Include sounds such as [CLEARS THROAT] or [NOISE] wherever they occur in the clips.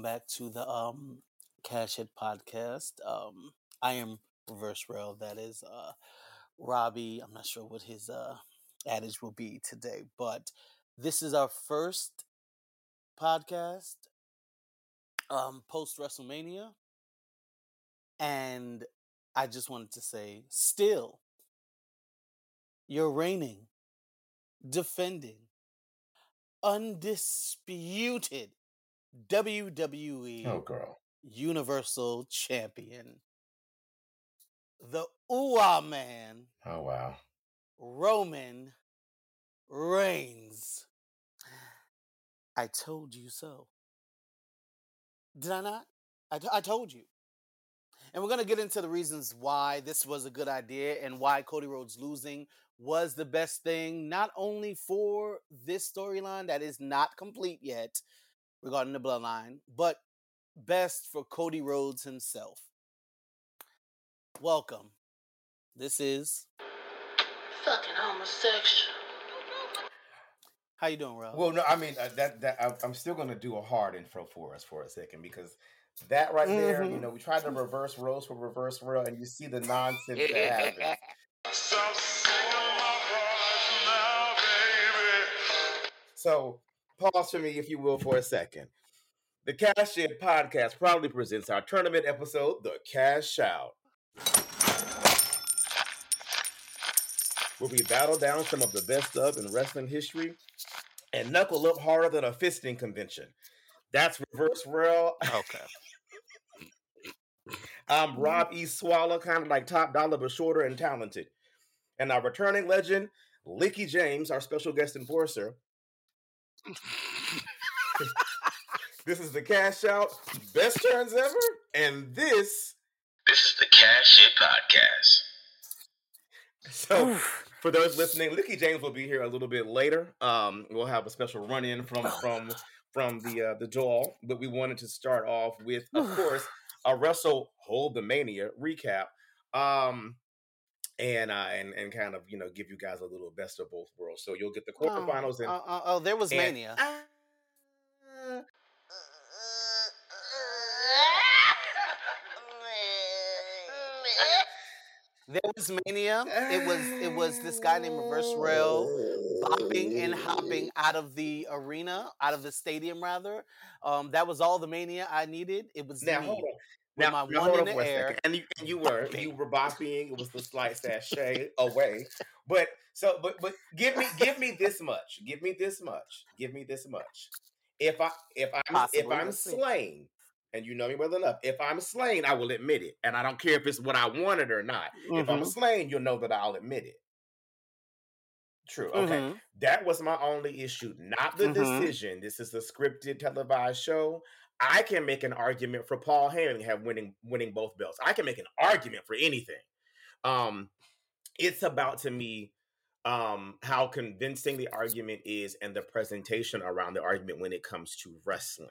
Welcome back to the um, Cash Shit Podcast. Um, I am Reverse Rell. That is uh, Robbie. I'm not sure what his uh, adage will be today, but this is our first podcast um, post WrestleMania. And I just wanted to say, still, you're reigning, defending, undisputed WWE Oh, girl. Universal Champion, the Ooh Man, Oh, wow. Roman Reigns. I told you so. Did I not? I, t- I told you. And we're going to get into the reasons why this was a good idea and why Cody Rhodes losing was the best thing, not only for this storyline that is not complete yet regarding the bloodline, but best for Cody Rhodes himself. Welcome. This is Fucking homosexual. how you doing, Ralph? Well, no, I mean uh, that that I, I'm still going to do a hard intro for us for a second because that right there, you Mhm. know, we tried to reverse roles for reverse row, and you see the nonsense that happens. [LAUGHS] So pause for me, if you will, for a second. The Cash In podcast proudly presents our tournament episode, The Cash Out. Where we battle down some of the best of in wrestling history and knuckle up harder than a fisting convention. That's Reverse Rell. okay. [LAUGHS] I'm Rob E. Swallow, kind of like top dollar, but shorter and talented. And our returning legend, Lickie James, our special guest enforcer. This is the cash out, best turns ever, and this. This is the Cash Shit Podcast. So, for those listening, Lickie James will be here a little bit later. Um, we'll have a special run in from from from the uh, the doll, but we wanted to start off with, of course, a Wrestle Hold the Mania recap. Um, and uh, and and kind of you know give you guys a little best of both worlds. So you'll get the quarterfinals and, Oh, oh, oh, there was and- Mania. Ah, There was Mania. It was it was this guy named Reverse Rell bopping and hopping out of the arena, out of the stadium rather. Um, that was all the Mania I needed. It was Now me. hold on. Now, my now one in the air. And you, and you were you were bopping. It was the slight [LAUGHS] sachet away. But so but but give me give me this much. Give me this much. Give me this much. If I if I'm if I'm slain, and you know me well enough, if I'm slain, I will admit it, and I don't care if it's what I wanted or not. If I'm Mhm, slain, you'll know that I'll admit it. True. Okay. mhm. That was my only issue, not the Mhm. decision. This is a scripted televised show. I can make an argument for Paul Heyman have winning winning both belts. I can make an argument for anything. Um, it's about to me um how convincing the argument is and the presentation around the argument when it comes to wrestling.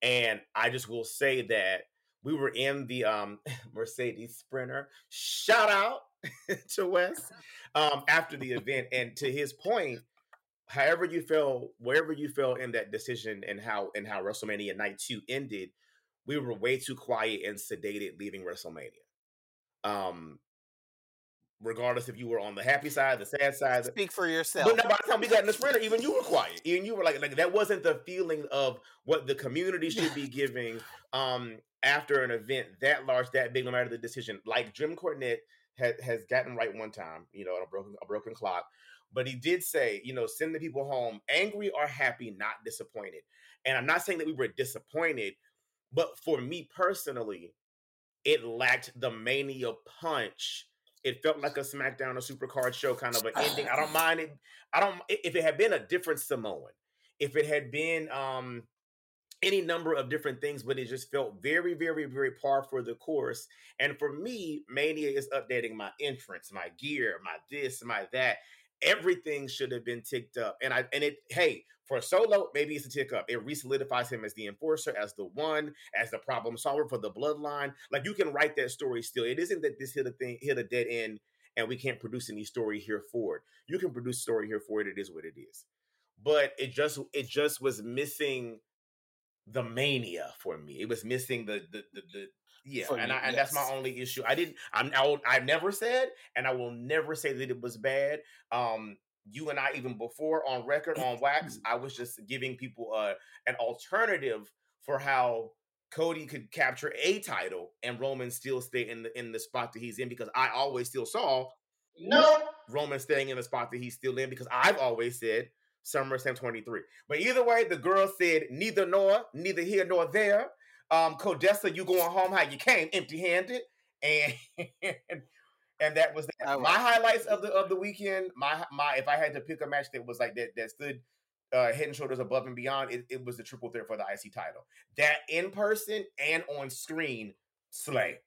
And I just will say that we were in the um [LAUGHS] Mercedes Sprinter. Shout out [LAUGHS] to Wes [LAUGHS] um after the event. And to his point, however you feel, wherever you feel in that decision and how and how WrestleMania night two ended, we were way too quiet and sedated leaving WrestleMania. Um regardless if you were on the happy side, the sad side, Speak for yourself. but no, by the time we got in the sprinter, even you were quiet. Even you were like, like that wasn't the feeling of what the community [LAUGHS] should be giving um after an event that large, that big, no matter the decision. Like Jim Cornette has has gotten right one time, you know, a broken a broken clock. But he did say, you know, send the people home angry or happy, not disappointed. And I'm not saying that we were disappointed, but for me personally, it lacked the mania punch. It felt like a SmackDown or Supercard show kind of an ending. I don't mind it. I don't if it had been a different Samoan, if it had been um any number of different things, but it just felt very, very, very par for the course. And for me, Mania is updating my entrance, my gear, my this, my that. Everything should have been ticked up. And I and it, hey, for Solo, maybe it's a tick up. It re-solidifies him as the enforcer, as the one, as the problem solver for the bloodline. Like you can write that story still. It isn't that this hit a thing, hit a dead end, and we can't produce any story here for it. You can produce story here for it. It is what it is. But it just it just was missing the mania for me. It was missing the the the, the yeah, For and you, I, and that's my only issue. I didn't. I'm. I, will, I never said, and I will never say that it was bad. Um, you and I even before on record on wax, I was just giving people a an alternative for how Cody could capture a title and Roman still stay in the in the spot that he's in because I always still saw No. Roman staying in the spot that he's still in because I've always said SummerSlam 23. But either way, the girl said neither nor, neither here nor there. Um, Codessa, you going home how you came, empty-handed, and [LAUGHS] and that was that. All my highlights of the of the weekend. My my, if I had to pick a match that was like that that stood uh, head and shoulders above and beyond, it, it was the triple threat for the IC title. That in person and on screen, slay.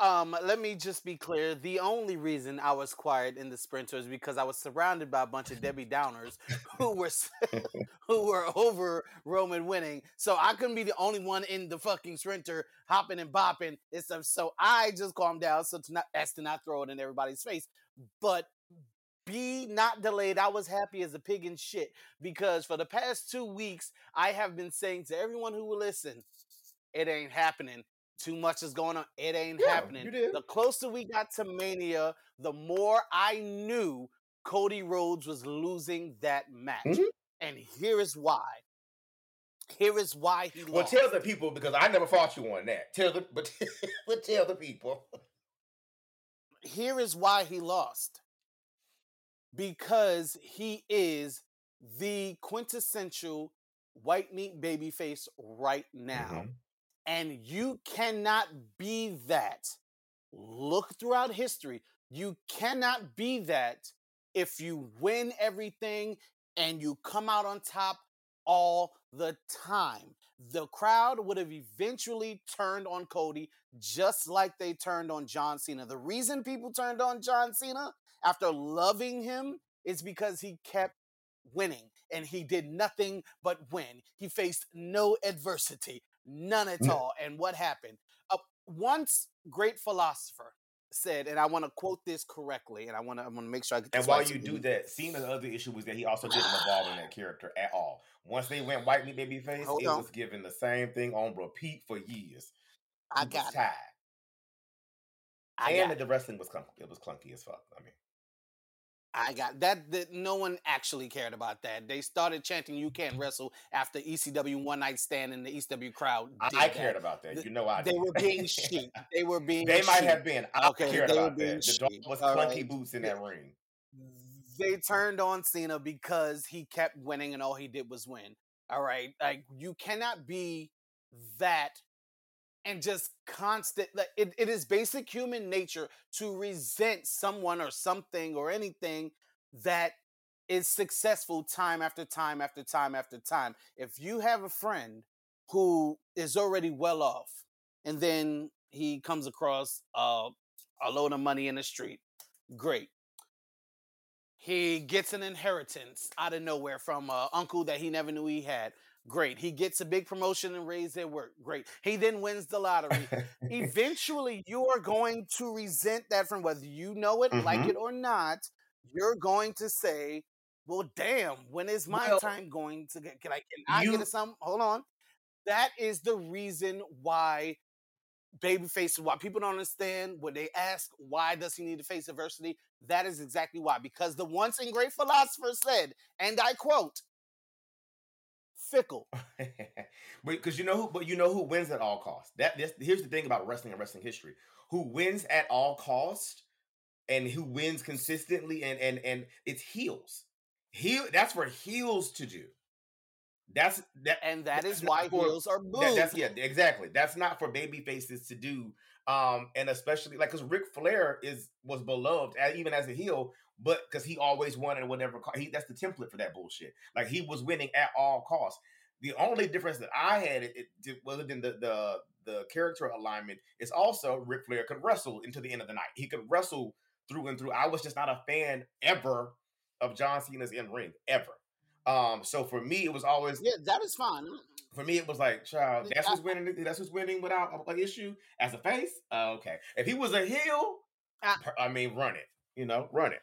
Um, let me just be clear. The only reason I was quiet in the sprinter is because I was surrounded by a bunch of Debbie Downers who were [LAUGHS] [LAUGHS] who were over Roman winning. So I couldn't be the only one in the fucking sprinter hopping and bopping and stuff. So I just calmed down so to not as to not throw it in everybody's face. But be not delayed. I was happy as a pig in shit because for the past two weeks I have been saying to everyone who will listen, it ain't happening. Too much is going on. It ain't Yeah, happening. The closer we got to Mania, the more I knew Cody Rhodes was losing that match. Mhm. And here is why. Here is why he Well, lost. tell the people because I never fought you on that. Tell the but, [LAUGHS] but tell the people. here is why he lost. Because he is the quintessential white meat babyface right now. Mhm. And you cannot be that. Look throughout history. You cannot be that if you win everything and you come out on top all the time. The crowd would have eventually turned on Cody just like they turned on John Cena. The reason people turned on John Cena after loving him is because he kept winning and he did nothing but win. He faced no adversity, none at all. And what happened? Uh, once great philosopher said, and I want to quote this correctly, and I want to I want to make sure I get And while you do we- that, the other issue was that he also didn't evolve in that [SIGHS] character at all. Once they went white meat baby face, Hold it on. was given the same thing on repeat for years. I He was got tired. I and got the wrestling was clunky. It was clunky as fuck. I mean, I got that, that. No one actually cared about that. They started chanting "You can't mm. wrestle" after ECW One Night Stand, and the ECW crowd. I, I cared about that. You know I did. They were being sheep. They were [LAUGHS] being. They might sheep. have been. I Okay, cared about that. The dog was All clunky right. boots in that ring. They turned on Cena because he kept winning, and all he did was win. All right, like you cannot be that and just constant. Like it, it is basic human nature to resent someone or something or anything that is successful time after time after time after time. If you have a friend who is already well off and then he comes across uh, a load of money in the street, great. He gets an inheritance out of nowhere from an uncle that he never knew he had. Great. He gets a big promotion and raise their work. Great. He then wins the lottery. [LAUGHS] Eventually, you are going to resent that from whether you know it, like Mhm. it or not. You're going to say, "Well, damn, when is my Well, time going to get? Can I? Can I you- get some? Hold on." That is the reason why babyface. Why people don't understand when they ask, "Why does he need to face adversity?" That is exactly why. Because the once and great philosopher said, and I quote, "Fickle." [LAUGHS] because you know who, but you know who wins at all costs. That this, here's the thing about wrestling and wrestling history: who wins at all costs, and who wins consistently, and and and it's heels. Heel. That's for heels to do. That's that. And That's why for- heels are That, booed. that's yeah, exactly. That's not for baby faces to do. Um, and especially like because Ric Flair is was beloved even as a heel, but because he always won at whatever he that's the template for that bullshit. Like he was winning at all costs. The only difference that I had it, it other than the the the character alignment is also Ric Flair could wrestle into the end of the night. He could wrestle through and through. I was just not a fan ever of John Cena's in ring ever. Um, so for me, it was always yeah, that is fine. for me, it was like, child, that's who's winning. That's who's winning without an issue as a face. Uh, okay, if he was a heel, I- I mean, run it. You know, run it.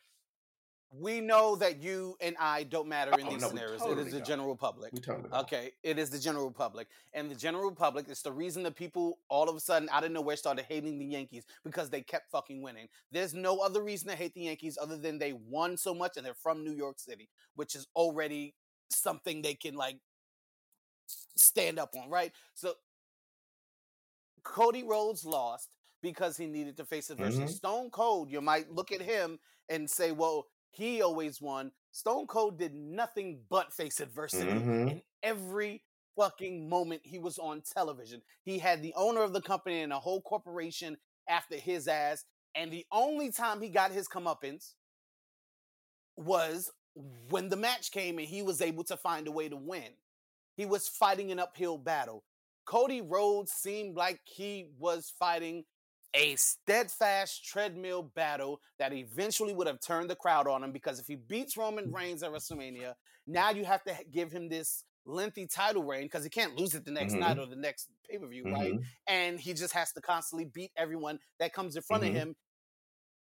We know that you and I don't matter in Oh, these no, scenarios. totally it is the don't. general public. We totally don't. Okay, it is the general public, and the general public is the reason that people all of a sudden out of nowhere started hating the Yankees because they kept fucking winning. There's no other reason to hate the Yankees other than they won so much and they're from New York City, which is already something they can like stand up on, right? So Cody Rhodes lost because he needed to face adversity. Mhm. Stone Cold, you might look at him and say, well, he always won. Stone Cold did nothing but face adversity Mhm. in every fucking moment he was on television. He had the owner of the company and a whole corporation after his ass. And the only time he got his comeuppance was when the match came and he was able to find a way to win. He was fighting an uphill battle. Cody Rhodes seemed like he was fighting a steadfast treadmill battle that eventually would have turned the crowd on him because if he beats Roman Reigns at WrestleMania, now you have to give him this lengthy title reign because he can't lose it the next Mhm. night or the next pay per view, right? Mhm. And he just has to constantly beat everyone that comes in front Mhm. of him,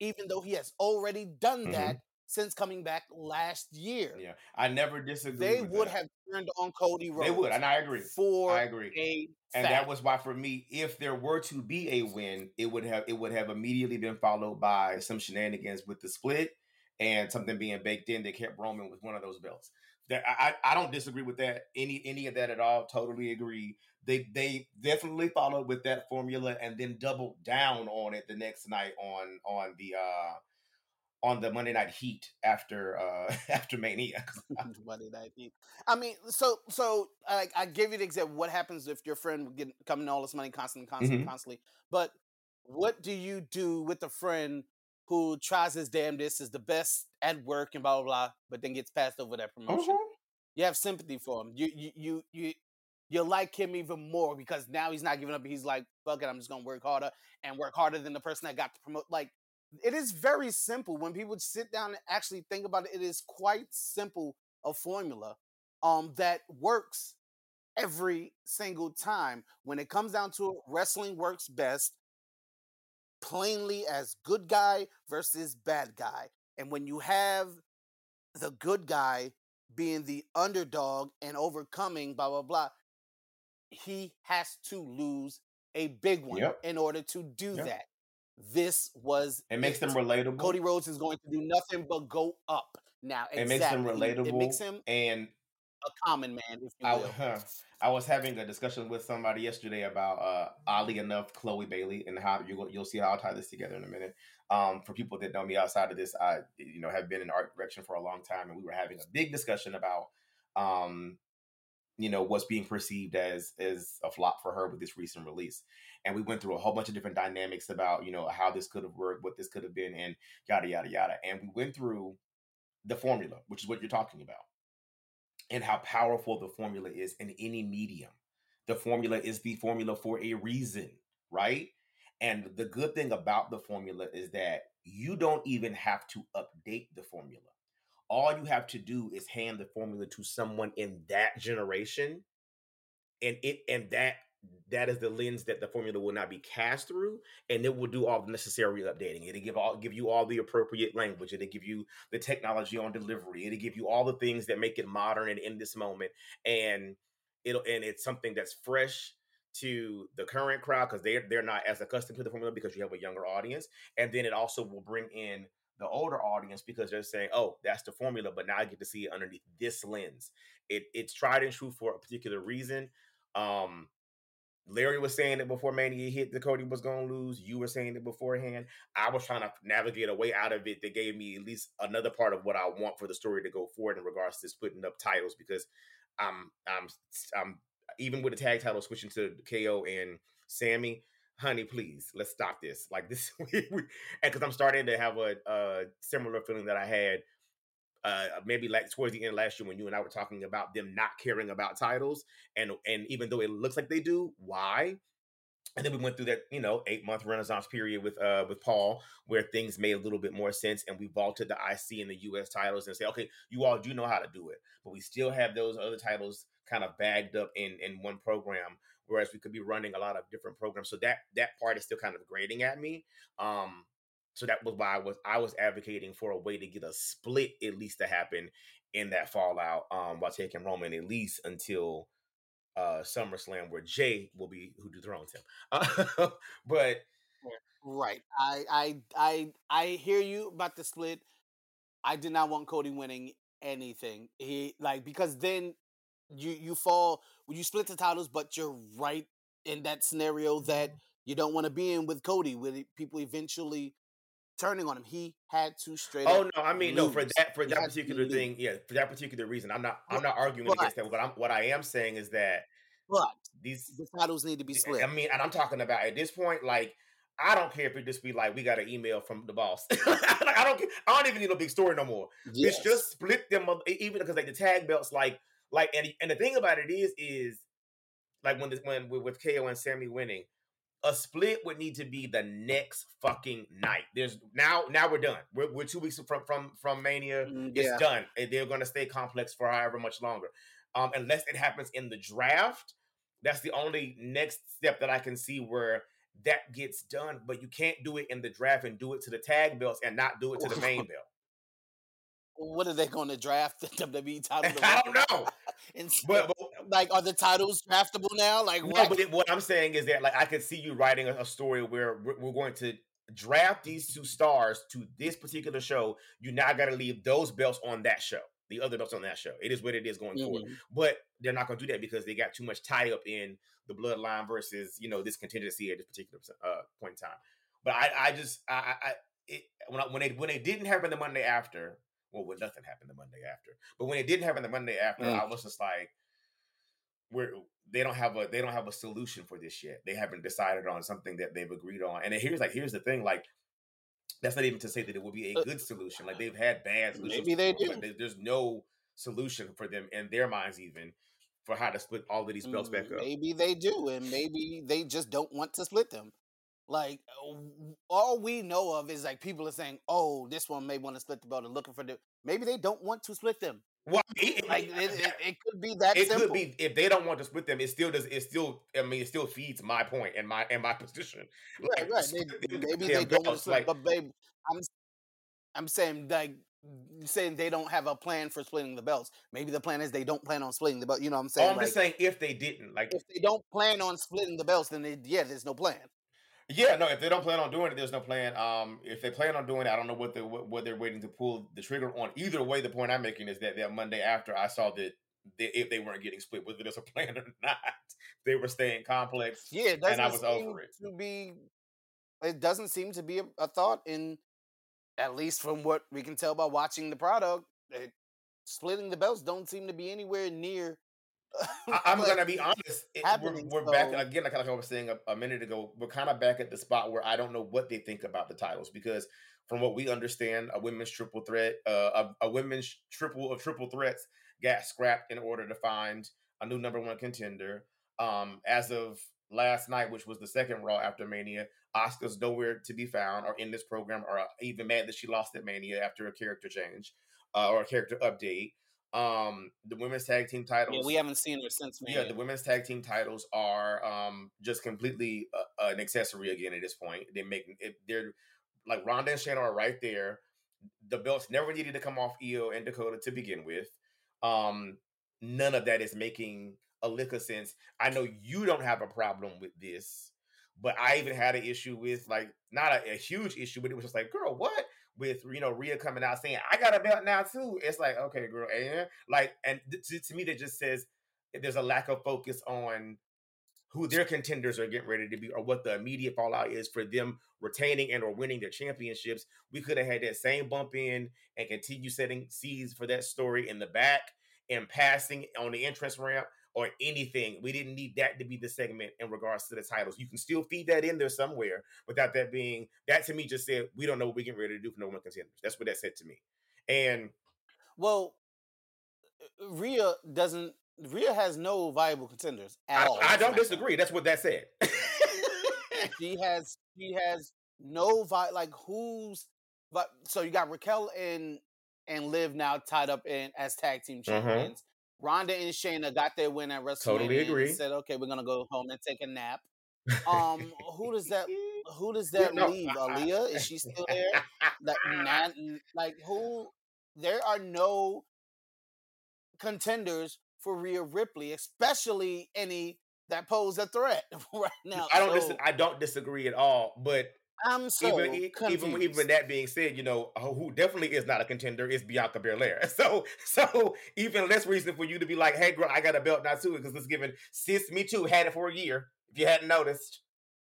even though he has already done that since coming back last year. Yeah, I never disagree. They would that. have turned on Cody Rhodes. They would, and I agree. For I agree. and fact. that was why for me if there were to be a win it would have it would have immediately been followed by some shenanigans with the split and something being baked in that kept roman with one of those belts that I, I I don't disagree with that any any of that at all totally agree they they definitely followed with that formula and then doubled down on it the next night on on the uh on the monday night heat after uh [LAUGHS] after mania [LAUGHS] Monday Night Heat. I mean, so so like I give you the example. What happens if your friend would get coming all this money constantly, constantly, Mhm. constantly? But what do you do with a friend who tries his damnedest, is the best at work, and blah blah blah, but then gets passed over that promotion? Mhm. You have sympathy for him. You you you you you like him even more because now he's not giving up. He's like, fuck it, I'm just gonna work harder and work harder than the person that got to promote. Like, it is very simple. When people sit down and actually think about it, it is quite simple a formula um that works every single time. When it comes down to it, wrestling works best plainly as good guy versus bad guy. And when you have the good guy being the underdog and overcoming blah blah blah, he has to lose a big one Yep. in order to do Yep. that. This was it makes them relatable. Cody Rhodes is going to do nothing but go up. Now. it makes them relatable It makes him and a common man, I, I was having a discussion with somebody yesterday about uh oddly enough Chloe Bailey and how you you'll see how I'll tie this together in a minute. Um, for people that know me outside of this, I you know have been in art direction for a long time, and we were having a big discussion about um you know what's being perceived as as a flop for her with this recent release and we went through a whole bunch of different dynamics about you know how this could have worked what this could have been and yada yada yada and we went through the formula which is what you're talking about and how powerful the formula is in any medium. The formula is the formula for a reason right? And the good thing about the formula is that you don't even have to update the formula. All you have to do is hand the formula to someone in that generation and it and that that is the lens that the formula will not be cast through and it will do all the necessary updating it'll give all give you all the appropriate language it'll give you the technology on delivery it'll give you all the things that make it modern and in this moment and it'll and it's something that's fresh to the current crowd because they're they're not as accustomed to the formula because you have a younger audience and then it also will bring in the older audience because they're saying, "Oh, that's the formula," but now I get to see it underneath this lens. It it's tried and true for a particular reason. Um, Larry was saying it before Mania hit that Cody was going to lose. You were saying it beforehand. I was trying to navigate a way out of it that gave me at least another part of what I want for the story to go forward in regards to splitting up titles because I'm I'm I'm even with the tag title switching to KO and Sami honey, please, let's stop this. Like [LAUGHS] this, and because I'm starting to have a, a similar feeling that I had uh maybe like towards the end of last year when you and I were talking about them not caring about titles, and and even though it looks like they do, why? And then we went through that, you know, eight month renaissance period with uh with Paul, where things made a little bit more sense, and we vaulted the IC and the US titles and say, okay, you all do know how to do it, but we still have those other titles kind of bagged up in in one program whereas we could be running a lot of different programs. So that that part is still kind of grating at me. Um, So that was why I was I was advocating for a way to get a split at least to happen in that fallout, um, while taking Roman at least until uh SummerSlam where Jey will be who dethrones him. Uh, [LAUGHS] but Right. I I I I hear you about the split. I did not want Cody winning anything. He like because then you you fall when you split the titles, but you're right in that scenario that you don't want to be in with Cody, with it- people eventually turning on him. He had to straight Oh no, I mean no for that for He that particular lose. thing, yeah, for that particular reason. I'm not I'm not arguing but- against that. But I'm what I am saying is that But these the titles need to be split. I mean, and I'm talking about at this point, like I don't care if it just be like we got an email from the boss. [LAUGHS] like I don't care. I don't even need a big story no more. Yes. It's just split them up, even because like the tag belts, like like and and the thing about it is is like when this when with KO and Sami winning, a split would need to be the next fucking night. There's now now we're done. We're, we're two weeks from from from Mania. Mm, It's done. They're gonna stay complex for however much longer. Um, unless it happens in the draft. That's the only next step that I can see where that gets done. But you can't do it in the draft and do it to the tag belts and not do it to the main [LAUGHS] belt. What are they going to draft the WWE title? [LAUGHS] I don't know. And But, but like, are the titles draftable now? Like, No, what? but it, what I'm saying is that like I could see you writing a, a story where we're, we're going to draft these two stars to this particular show. You now got to leave those belts on that show, the other belts on that show. It is what it is going forward. Mhm. But they're not going to do that because they got too much tie up in the bloodline versus you know this contingency at this particular uh, point in time. But I, I just I, I I- it, when I, when they when they didn't happen the Monday after, well, when nothing happened the Monday after, but when it didn't happen the Monday after, Mm. I was just like, we're they don't have a they don't have a solution for this yet. They haven't decided on something that they've agreed on. And here's like here's the thing, like that's not even to say that it will be a Uh, good solution. Like they've had bad solutions. Maybe they do. there- there's no solution for them in their minds even for how to split all of these belts back Mm, up. Maybe they do, and maybe they just don't want to split them. Like all we know of is like people are saying, "Oh, this one may want to split the belt and looking for the." Maybe they don't want to split them. Well, it, Like it, it, it could be that it simple. could be if they don't want to split them, it still does. It still, I mean, it still feeds my point and my and my [LAUGHS] position. right, Like, right. split They, maybe they don't want to split, like- but babe, I'm I'm saying like saying they don't have a plan for splitting the belts. Maybe the plan is they don't plan on splitting the belt. You know what I'm Oh, saying? I'm Like, just saying if they didn't, like, if they don't plan on splitting the belts, then they, yeah, there's no plan. Yeah, no, if they don't plan on doing it, there's no plan. Um, if they plan on doing it, I don't know what they what, what they're waiting to pull the trigger on. Either way, the point I'm making is that that Monday after I saw that they, if they weren't getting split, whether there's a [LAUGHS] plan or not, they were staying complex. Yeah, it and I was over it. to be. It doesn't seem to be a, a thought in, at least from what we can tell by watching the product. It, splitting the belts don't seem to be anywhere near. I, [LAUGHS] I'm gonna be honest. it- we're we're back again, like, like I was saying a, a minute ago. We're kind of back at the spot where I don't know what they think about the titles because, from what we understand, a women's triple threat, uh, a, a women's triple of triple threats got scrapped in order to find a new number one contender. Um, as of last night, which was the second Raw after Mania, Asuka's nowhere to be found or in this program, or even mad that she lost at Mania after a character change uh, or a character update. Um, the women's tag team titles. yeah, we haven't seen her since. Yeah, the women's tag team titles are um just completely uh, an accessory again at this point. They make it, they're like Ronda and Shayna are right there. The belts never needed to come off Io and Dakota to begin with. Um, none of that is making a lick of sense. I know you don't have a problem with this, but I even had an issue with like not a, a huge issue, but it was just like, girl, what? With you know Rhea coming out saying I got a belt now too. It's like okay, girl, and like and to, to me that just says there's a lack of focus on who their contenders are getting ready to be or what the immediate fallout is for them retaining and or winning their championships. We could have had that same bump in and continue setting seeds for that story in the back and passing on the entrance ramp or anything. We didn't need that to be the segment in regards to the titles. You can still feed that in there somewhere without that being that to me just said we don't know what we're getting ready to do for no one contenders. That's what that said to me. And Well, uh, Rhea doesn't. Rhea has no viable contenders at I, all. I don't SmackDown. disagree. That's what that said. [LAUGHS] She has. She has no vi Like who's? But so you got Raquel and and Liv now tied up in as tag team Uh-huh. champions. Ronda and Shayna got their win at WrestleMania. Totally and agree. Said, okay, we're gonna go home and take a nap. Um, who does that? [LAUGHS] who does that no, leave? I- Aliyah is she still there? Like, [LAUGHS] not, like who? There are no contenders for Rhea Ripley, especially any that pose a threat [LAUGHS] right now. I don't. So, dis- I don't disagree at all. But I'm so even even even that being said, you know uh, who definitely is not a contender is Bianca Belair. [LAUGHS] So so even less reason for you to be like, hey, girl, I got a belt now too, because it's given sis me too had it for a year. If you hadn't noticed,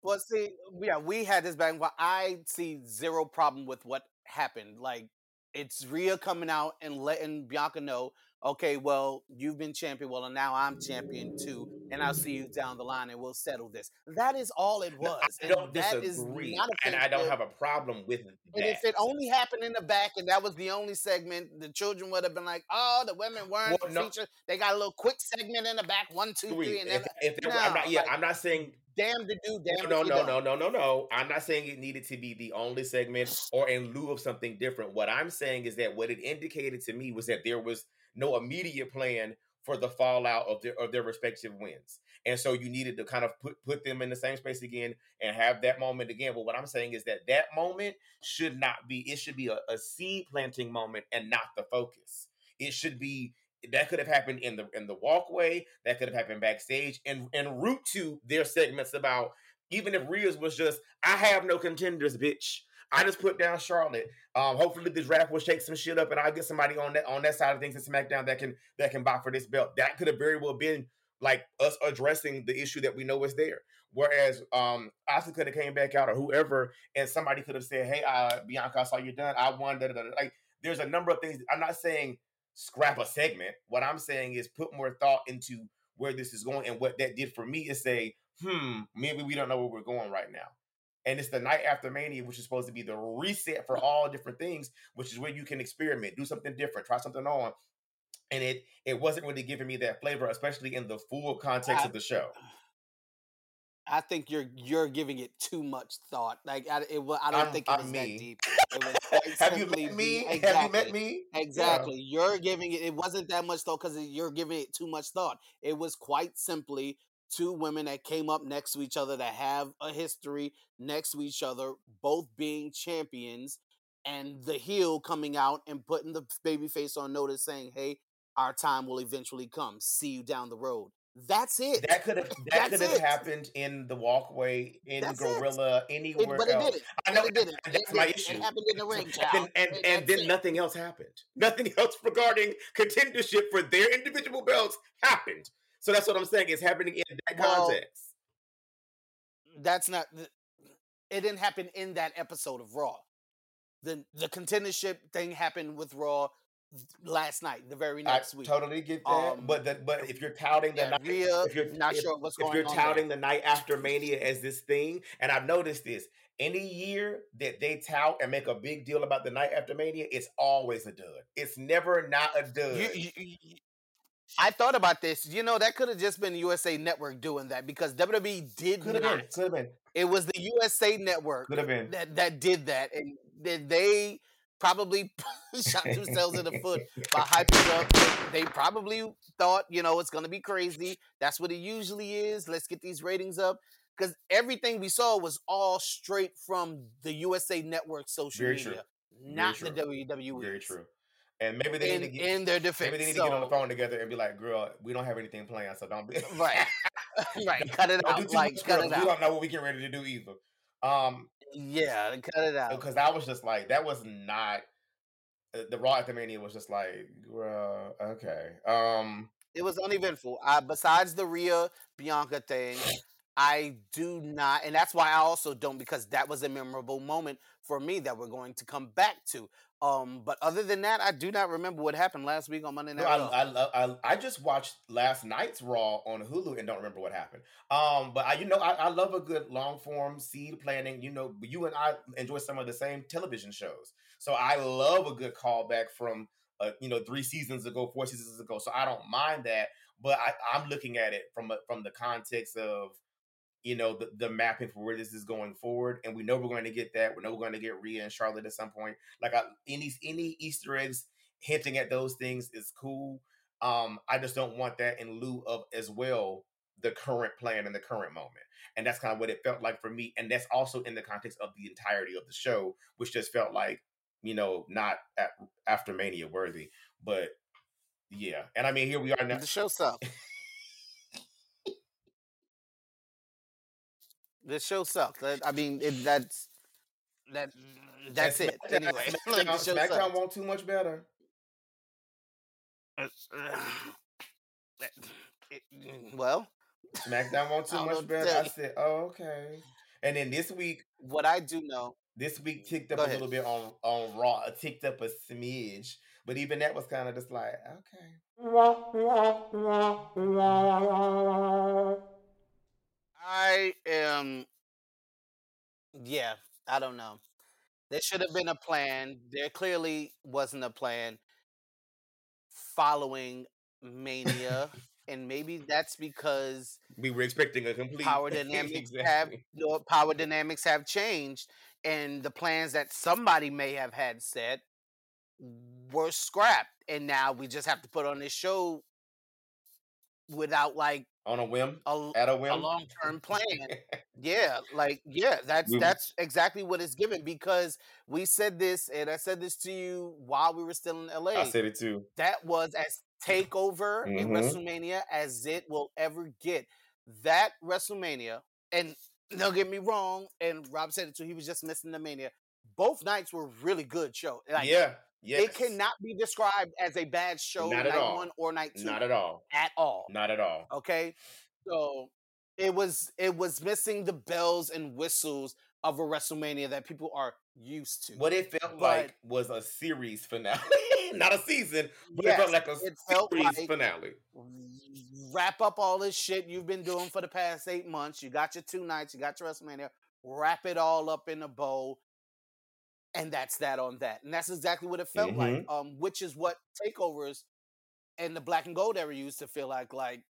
Well, see, yeah, we had this back. Well, I see zero problem with what happened. Like, it's Rhea coming out and letting Bianca know, okay, well, you've been champion. Well, and now I'm champion too, and I'll see you mm. down the line, and we'll settle this. That is all it No, was. I and don't that is disagree, and I don't have a problem with that. And if it only happened in the back and that was the only segment, the children would have been like, "Oh, the women weren't Well, no. featured. They got a little quick segment in the back, one, two, three, Three. and then If, if there were- I'm not, yeah, like- I'm not saying damn to do, damn no, to no, no, no, no, no. I'm not saying it needed to be the only segment or in lieu of something different. What I'm saying is that what it indicated to me was that there was no immediate plan for the fallout of their of their respective wins. And so you needed to kind of put put them in the same space again and have that moment again. But what I'm saying is that that moment should not be. It should be a, a seed planting moment and not the focus. It should be that could have happened in the in the walkway. That could have happened backstage. And and route to their segments about even if Rhea's was just I have no contenders, bitch. I just put down Charlotte. Um, hopefully this draft will shake some shit up, and I'll get somebody on that on that side of things in SmackDown that can that can buy for this belt. That could have very well been like us addressing the issue that we know is there. Whereas um Asuka could have came back out or whoever, and somebody could have said, "Hey, uh, Bianca, I saw you done. I won." Da, da, da. da." Like, there's a number of things. I'm not saying scrap a segment. What I'm saying is put more thought into where this is going, and what that did for me is say, "Hmm, maybe we don't know where we're going right now." And it's the night after Mania, which is supposed to be the reset for all different things, which is where you can experiment, do something different, try something on. And it it wasn't really giving me that flavor, especially in the full context I- of the show. I think you're you're giving it too much thought. Like I, it, I don't I'm- think it I'm was [LAUGHS] me. that deep. Was Have you met me? the- Have you met me? Exactly. You're giving it. It wasn't that much thought because you're giving it too much thought. It was quite simply two women that came up next to each other that have a history next to each other, both being champions, and the heel coming out and putting the baby face on notice, saying, "Hey, our time will eventually come. See you down the road." That's it. That could have [LAUGHS] that could have happened in the walkway, in That's. Gorilla, It- anywhere but it else. didn't. I know it didn't. and It that's my issue. It happened in the ring, [LAUGHS] and child. then, and, And and then it. nothing else happened. Nothing [LAUGHS] else regarding contendership for their individual belts happened. So that's what I'm saying. It's happening in that Well, context. that's not it didn't happen in that episode of raw the the contendership thing happened with raw last night the very I next week totally get that. Um, but the, but if you're touting the yeah, night, Rhea, if you're not if, sure what's if going you're touting there. the night after Mania as this thing, and I've noticed this, any year that they tout and make a big deal about the night after Mania, it's always a dud. It's never not a dud. You- you- I thought about this. You know, that could have just been USA Network doing that because WWE did could have been. Could have been. It was the USA Network Could have been. that that did that, and they, they probably [LAUGHS] shot themselves in the foot by hyping up. They, probably thought, you know, it's gonna be crazy. That's what it usually is. Let's get these ratings up because everything we saw was all straight from the USA Network social Very true. media, not true. the WWE. Very true. And maybe they In, need to get in their defense, maybe they need to get on the phone together and be like, "Girl, we don't have anything planned, so don't be [LAUGHS] right, [LAUGHS] right. [LAUGHS] Cut it Don't do out. Like much, cut girl, it 'cause We don't know what we get ready to do either. Um, Yeah, cut it out. because I was just like, that was not uh, the Raw at the Mania was just like, girl, okay. Um, it was uneventful. Uh, besides the Rhea Bianca thing, I do not, and that's why I also don't because that was a memorable moment for me that we're going to come back to. Um, but other than that, I do not remember what happened last week on Monday Night I, Raw. I, love- I I just watched last night's Raw on Hulu and don't remember what happened. Um, but I, you know, I, I love a good long form seed planning. You know, you and I enjoy some of the same television shows, so I love a good callback from uh, you know three seasons ago, four seasons ago. So I don't mind that, but I, I'm looking at it from a, from the context of you know the, the mapping for where this is going forward, and we know we're going to get that. We know we're going to get Rhea and Charlotte at some point. Like I, any any Easter eggs hinting at those things is cool. Um, I just don't want that in lieu of as well the current plan and the current moment. And that's kind of what it felt like for me. And that's also in the context of the entirety of the show, which just felt like, you know, not at, after Mania worthy. But yeah. And I mean, here we are now. The show sucked. [LAUGHS] the show sucked. That- I mean, it, that's that. That's And it. SmackDown- Anyway, [LAUGHS] like, the SmackDown, SmackDown won't too much better. [SIGHS] Well, SmackDown won't too much better. I said, oh, okay. And then this week, what I do know, this week ticked up a little bit on on Raw, uh, ticked up a smidge, but even that was kind of just like, okay. I am. Yeah, I don't know. There should have been a plan. There clearly wasn't a plan following Mania, and maybe that's because We were expecting a complete power [LAUGHS] dynamics have exactly. no power dynamics have changed, and the plans that somebody may have had set were scrapped, and now we just have to put on this show without like on a whim, a, at a whim, a long term [LAUGHS] plan. Yeah, like yeah, that's We- that's exactly what it's given because we said this and I said this to you while we were still in LA. I said it too. that was as takeover in Mhm. WrestleMania as it will ever get. That WrestleMania, and don't get me wrong, and Rob said it too, he was just missing the mania. Both nights were really good show. Like yeah, yes. it cannot be described as a bad show Not night all. one or night two Not at all. at all. Not at all. Okay, so it was it was missing the bells and whistles of a WrestleMania that people are used to. What it felt But- like was a series finale, [LAUGHS] not a season, but it felt like a it felt series like- finale. Wrap up all this shit you've been doing for the past eight months. You got your two nights. You got your WrestleMania. Wrap it all up in a bow, and that's that on that. And that's exactly what it felt like. Mm-hmm. Um, which is what takeovers and the Black and Gold era used to feel like. Like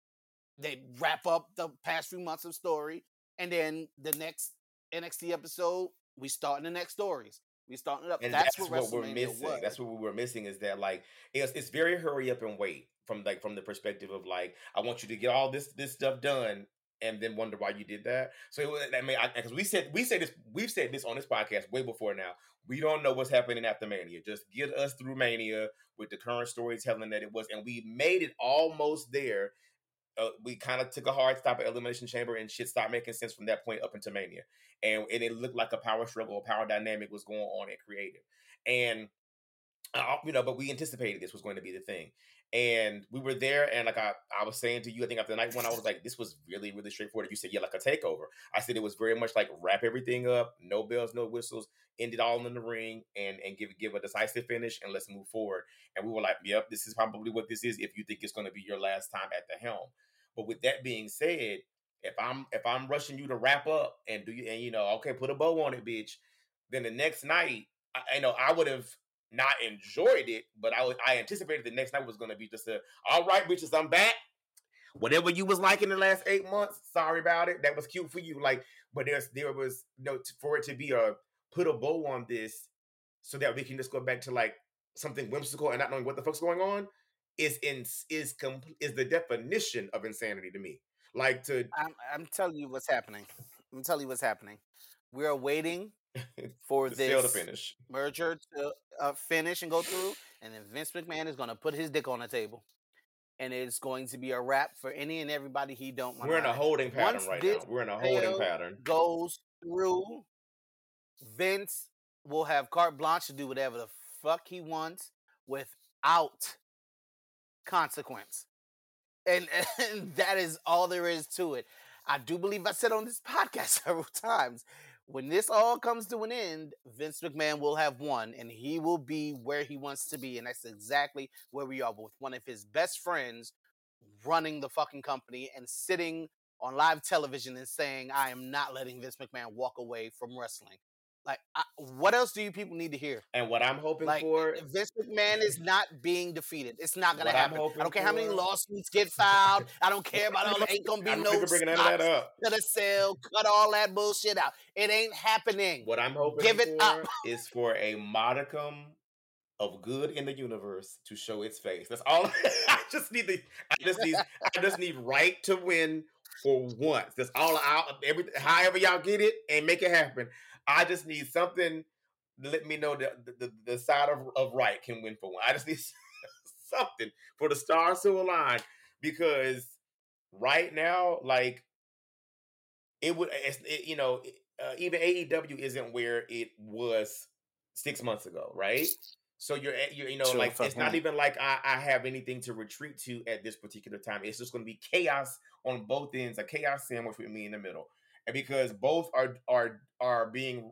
they wrap up the past few months of story, and then the next NXT episode, we starting the next stories. We starting it up. And that's, that's, what, what, we're missing. was. That's what we were missing is that like it's it's very hurry up and wait from like from the perspective of like I want you to get all this this stuff done and then wonder why you did that. So it, I mean, because we said we said this we've said this on this podcast way before now. We don't know what's happening after Mania. Just get us through Mania with the current storytelling that it was, and we made it almost there. Uh, we kind of took a hard stop at Elimination Chamber, and shit started making sense from that point up into Mania, and, and it looked like a power struggle, a power dynamic was going on at creative, and uh, you know, but we anticipated this was going to be the thing. And we were there, and like I, I was saying to you, I think after the night one, I was like, this was really, really straightforward. You said, yeah, like a takeover. I said it was very much like wrap everything up, no bells, no whistles, end it all in the ring, and and give give a decisive finish, and let's move forward. And we were like, yep, this is probably what this is if you think it's going to be your last time at the helm. But with that being said, if I'm if I'm rushing you to wrap up and do you and you know, okay, put a bow on it, bitch, then the next night, I, I know I would have not enjoyed it, but I was, I anticipated the next night was going to be just a all right, bitches, I'm back. Whatever you was like in the last eight months, sorry about it. That was cute for you, like, but there's there was you know t- for it to be a put a bow on this so that we can just go back to like something whimsical and not knowing what the fuck's going on is in is com- is the definition of insanity to me. Like to I'm, I'm telling you what's happening. I'm telling you what's happening. We are waiting [LAUGHS] [LAUGHS] for to sell the this finish. merger to uh, finish and go through, and then Vince McMahon is going to put his dick on the table, and it's going to be a wrap for any and everybody he don't want. We're in a holding pattern Once right now. We're in a holding pattern. goes through. Vince will have carte blanche to do whatever the fuck he wants without consequence. And, [LAUGHS] and that is all there is to it. I do believe I said on this podcast several times when this all comes to an end, Vince McMahon will have won and he will be where he wants to be. And that's exactly where we are with one of his best friends running the fucking company and sitting on live television and saying, I am not letting Vince McMahon walk away from wrestling. Like, I, what else do you people need to hear? And what I'm hoping Like, for Vince McMahon is not being defeated. It's not gonna happen. I don't care how many lawsuits get filed. [LAUGHS] I don't care about all. Ain't gonna be no bringing that up. to the sale. Cut all that bullshit out. It ain't happening. What I'm hoping Give it for up. is for a modicum of good in the universe to show its face. That's all. [LAUGHS] I just need the. I just need. I just need right to win for once. That's all out. Every however y'all get it and make it happen. I just need something to let me know that the, the, the side of, of right can win for one. I just need [LAUGHS] something for the stars to align because right now, like it would, it's, it, you know, uh, even AEW isn't where it was six months ago, right? So you're, you're you know, Sure, like it's not even like I, I have anything to retreat to at this particular time. It's just going to be chaos on both ends, a chaos sandwich with me in the middle, and because both are are are being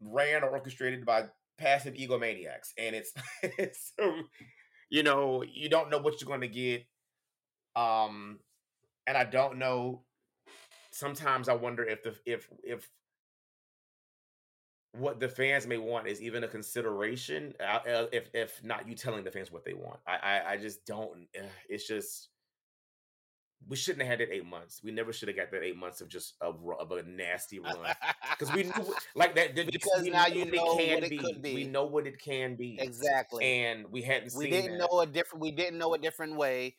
ran or orchestrated by passive egomaniacs, and it's [LAUGHS] it's you know you don't know what you're going to get, um, and I don't know. Sometimes I wonder if the if if what the fans may want is even a consideration. uh, uh, If if not you telling the fans what they want, I I, I just don't. eh, It's just we shouldn't have had that eight months. We never should have got that eight months of just of, of a nasty [LAUGHS] run because we knew like that. Because now know you what know can what it could be. We know what it can be, exactly. and we hadn't we seen didn't that. know a different. We didn't know a different way.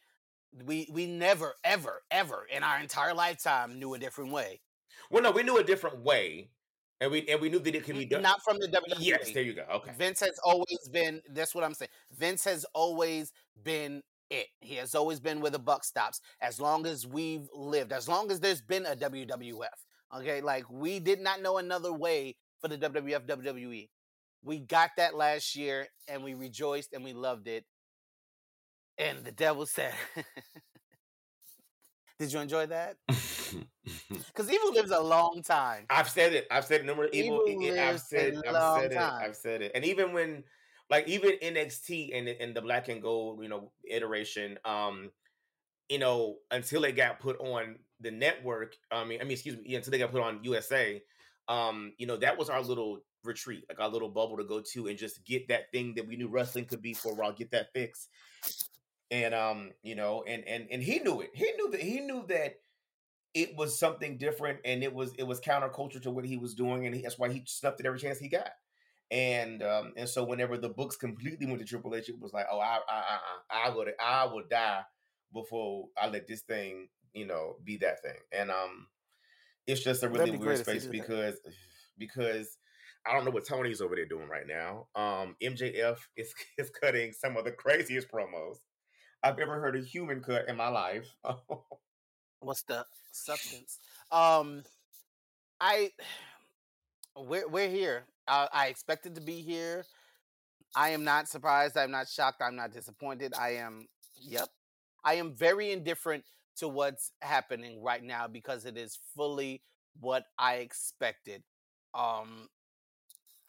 We we never ever ever in our entire lifetime knew a different way. Well, no, we knew a different way, and we and we knew that it could be done. Not from the WWE. yes, there you go. Okay, Vince has always been. That's what I'm saying. Vince has always been it. He has always been where the buck stops. As long as we've lived, as long as there's been a WWF. Okay, like we did not know another way for the WWF WWE. We got that last year, and we rejoiced and we loved it. And the devil said, [LAUGHS] "Did you enjoy that? [LAUGHS] Because Evil lives a long time. I've said it. I've said it numerous. Evil. Evil it- I've said. a I've long said it. time. I've said it. And even when, like, even NXT and in the Black and Gold, you know, iteration, um, you know, until it got put on the network. I mean, I mean, excuse me, until they got put on USA. Um, you know, that was our little retreat, like our little bubble to go to and just get that thing that we knew wrestling could be for a while, get that fix. And um, you know, and and and he knew it. He knew that he knew that it was something different and it was it was counterculture to what he was doing and he, that's why he snuffed it every chance he got and um and so whenever the books completely went to triple h it was like oh i i i, I would i will die before i let this thing you know be that thing and um it's just a really be weird great if he space did that. because because I don't know what Tony's over there doing right now. Um, MJF is [LAUGHS] is cutting some of the craziest promos I've ever heard a human cut in my life. [LAUGHS] What's the substance? Um, I [SIGHS] we're we're here. I, I expected to be here. I am not surprised. I'm not shocked. I'm not disappointed. I am. Yep. I am very indifferent to what's happening right now because it is fully what I expected. Um,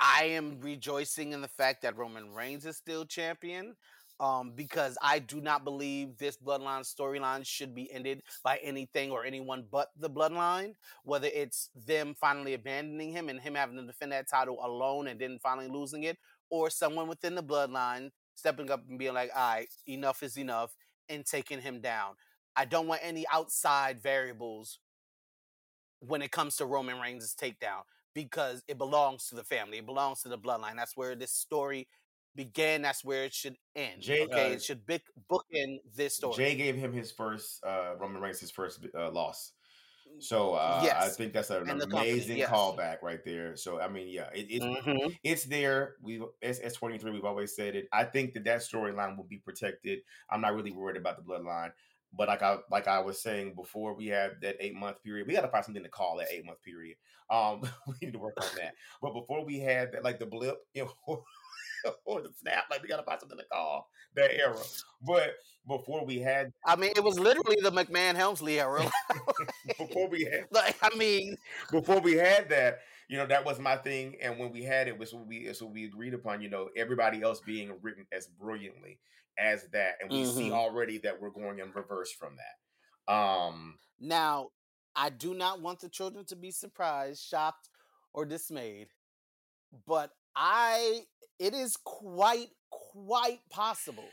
I am rejoicing in the fact that Roman Reigns is still champion. Um, because I do not believe this bloodline storyline should be ended by anything or anyone but the bloodline. Whether it's them finally abandoning him and him having to defend that title alone and then finally losing it, or someone within the bloodline stepping up and being like, all right, enough is enough, and taking him down. I don't want any outside variables when it comes to Roman Reigns' takedown because it belongs to the family. It belongs to the bloodline. That's where this story began. That's where it should end. Jey, okay, uh, it should book bookend this story. Jey gave him his first uh Roman Reigns his first uh, loss. So uh, I think that's an amazing yes. callback right there. So I mean, yeah, it, it, Mhm. it's there. We it's S twenty three. We've always said it. I think that that storyline will be protected. I'm not really worried about the bloodline. But like I like I was saying before, we have that eight month period. We got to find something to call that eight month period. Um, [LAUGHS] we need to work on that. But before we had that, like the blip, you know, [LAUGHS] [LAUGHS] or the snap, like we got to find something to call that era. But before we had, I mean, it was literally the McMahon Helmsley era. [LAUGHS] [LAUGHS] before we had, like, I mean, before we had that, you know, that was my thing. And when we had it, was what we it's what we agreed upon. You know, everybody else being written as brilliantly as that, and we see Mhm. already that we're going in reverse from that. Um, now I do not want the children to be surprised, shocked, or dismayed, but I it is quite quite possible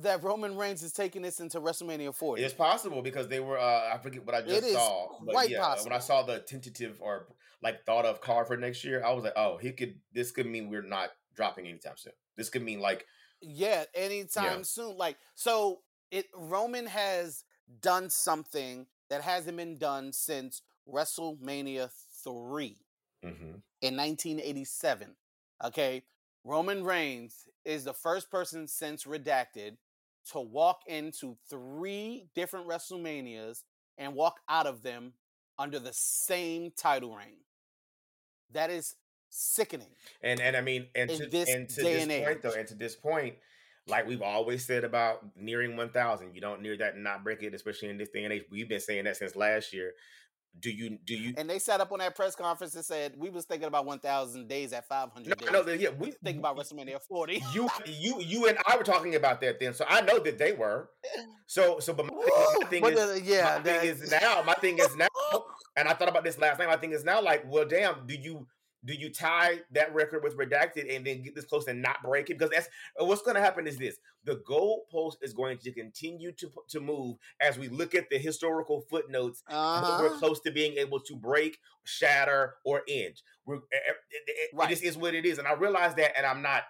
that Roman Reigns is taking this into WrestleMania 40. it's possible because they were. Uh, I forget what I just It is saw, but quite yeah, when I saw the tentative or like thought of car for next year, I was like, oh, he could. This could mean we're not dropping anytime soon. This could mean like Yeah, anytime soon. Like so it Roman has done something that hasn't been done since WrestleMania 3 Mm-hmm. in 1987. Okay. Roman Reigns is the first person since Redacted to walk into three different WrestleManias and walk out of them under the same title reign. That is sickening. And and I mean, and In to, this and to day this and point though, and to this point, like we've always said about nearing one thousand, you don't near that and not break it, especially in this day and age. We've been saying that since last year. Do you do you? And they sat up on that press conference and said, We was thinking about 1,000 days at 500 No, days. no, yeah, we Think about WrestleMania 40. you you you and I were talking about that then, so I know that they were. So so, but my thing, thing But is, the- yeah, my thing that- is now. My thing is now, and I thought about this last night. My thing is now, like, well, damn, do you do you tie that record with redacted and then get this close and not break it? Because that's what's going to happen. Is this the goalpost is going to continue to to move as we look at the historical footnotes Uh-huh. we're close to being able to break, shatter, or end. We're, it, it- Right. just is what it is, and I realize that, and I'm not,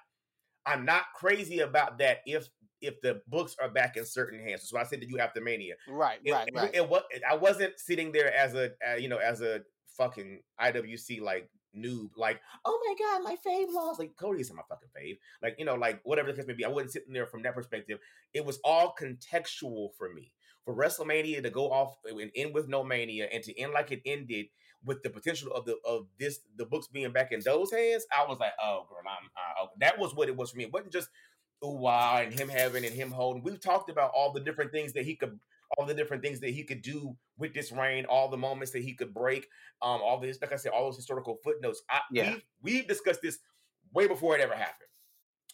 I'm not crazy about that. If if the books are back in certain hands, so I said that you after Mania. Right, It, right, it, right. it, wa- I wasn't sitting there as a, uh, you know, as a fucking IWC like noob, like, oh my god, my fave lost. Like Cody isn't my fucking fave. Like you know, like whatever the case may be. I wasn't sitting there from that perspective. It was all contextual for me for WrestleMania to go off and end with no mania and to end like it ended with the potential of the of this the books being back in those hands, I was like, oh girl, I'm uh, oh, that was what it was for me. It wasn't just ooh wow and him having and him holding. We've talked about all the different things that he could all the different things that he could do with this reign, all the moments that he could break, um, all this, like I said, all those historical footnotes. I, Yeah. we've, we've discussed this way before it ever happened.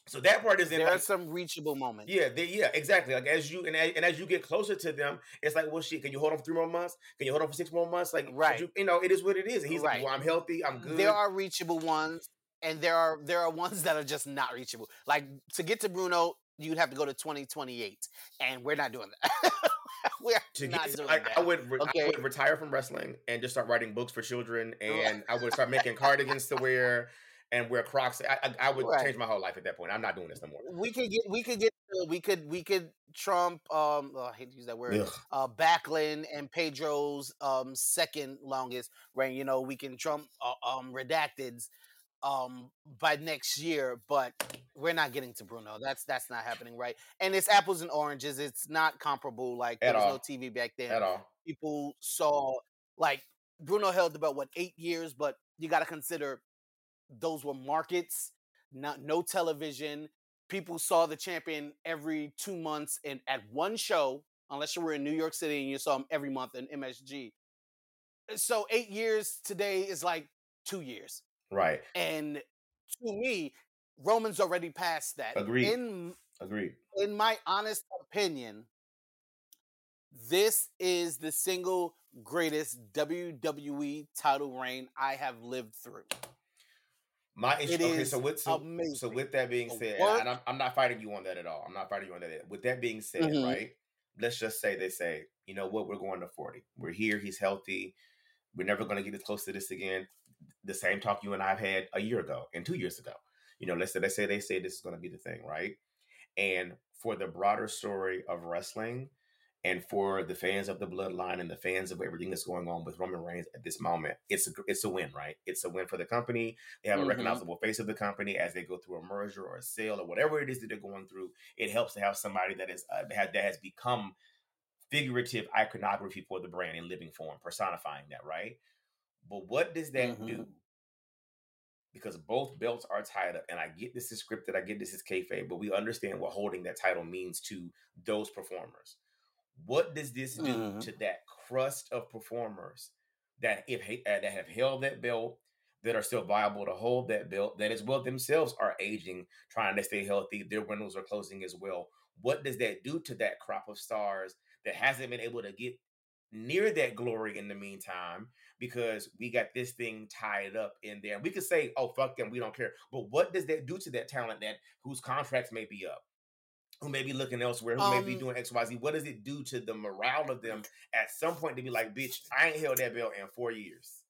So that part is in There like, are some reachable moments. yeah, they, yeah, exactly. Like as you and as, and as you get closer to them, it's like, well, shit. Can you hold on for three more months? Can you hold on for six more months? Like, Right. You, you know, it is what it is. And he's Right. like, well, I'm healthy. I'm good. There are reachable ones, and there are there are ones that are just not reachable. Like to get to Bruno, you'd have to go to 2028, and we're not doing that. [LAUGHS] [LAUGHS] we're to not doing like, that. I would, re- I would retire from wrestling and just start writing books for children, and I would start making cardigans to wear and wear Crocs. I, I, I would Right. change my whole life at that point. I'm not doing this no more. we could get we could get we could we could trump um oh, I hate to use that word Ugh. uh Backlund and Pedro's um second longest reign you know we can trump uh, um redacted's um by next year but we're not getting to Bruno that's that's not happening right and it's apples and oranges it's not comparable like there At was all. no TV back then At all. people saw like Bruno held about what eight years, but you got to consider those were markets, not no television. People saw the champion every two months and at one show, unless you were in New York City and you saw him every month in MSG. So eight years today is like two years, Right. and to me, Roman's already past that. Agreed. In Agreed. in my honest opinion, this is the single greatest WWE title reign I have lived through. My issue. It Okay, is so with so, so with that being said, and I'm, I'm not fighting you on that at all. I'm not fighting you on that. With that being said, Mhm. right? Let's just say they say, you know what, we're going to 40. We're here. He's healthy. We're never going to get as close to this again. The same talk you and I've had a year ago and two years ago. You know, let's say they say they say this is going to be the thing, right? And for the broader story of wrestling, and for the fans of the bloodline and the fans of everything that's going on with Roman Reigns at this moment, it's a it's a win, right? It's a win for the company. They have a Mhm. recognizable face of the company as they go through a merger or a sale or whatever it is that they're going through. It helps to have somebody that is uh, that has become figurative iconography for the brand in living form, personifying that, right? But what does that Mhm. do? Because both belts are tied up, and I get this is scripted, I get this is kayfabe, but we understand what holding that title means to those performers. What does this do Mhm. to that crust of performers that if uh, that have held that belt, that are still viable to hold that belt, that as well themselves are aging, trying to stay healthy, their windows are closing as well. What does that do to that crop of stars that hasn't been able to get near that glory in the meantime because we got this thing tied up in there. We could say, "Oh fuck them, we don't care," but what does that do to that talent that whose contracts may be up? Who may be looking elsewhere, who may be Um, doing XYZ. What does it do to the morale of them at some point to be like, bitch, I ain't held that belt in four years?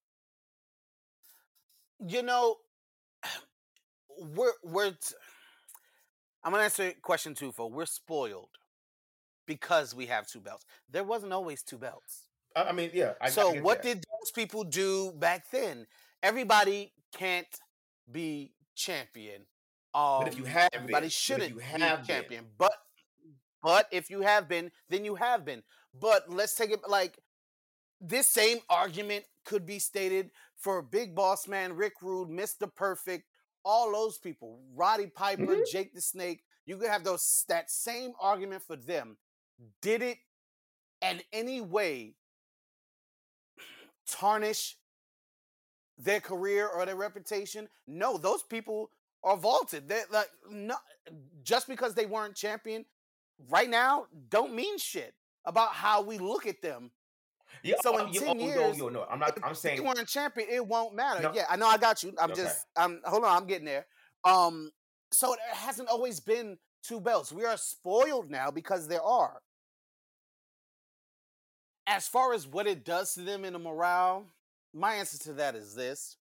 You know, [SIGHS] we're we're. T- I'm gonna answer question two for we're spoiled. because we have two belts. There wasn't always two belts. I, I mean, yeah. I, so I what that. did people do back then? Everybody can't be champion. Um, But if you have been, everybody if shouldn't you be have been- champion. But but if you have been, then you have been. But let's take it like this same argument could be stated for Big Boss Man, Rick Rude, Mr. Perfect, all those people, Roddy Piper, Mhm. Jake the Snake. You could have those that same argument for them. Did it in any way tarnish their career or their reputation? No, those people are vaulted. They're like no, just because they weren't champion right now don't mean shit about how we look at them. Yeah, so in you- 10 oh, no, years, yo, no, I'm not. I'm If saying they weren't champion, it won't matter. No. Yeah, I know. I got you. I'm Okay. just. I'm. Hold on. I'm getting there. Um. So it hasn't always been two belts. We are spoiled now because there are. As far as what it does to them in the morale, my answer to that is this.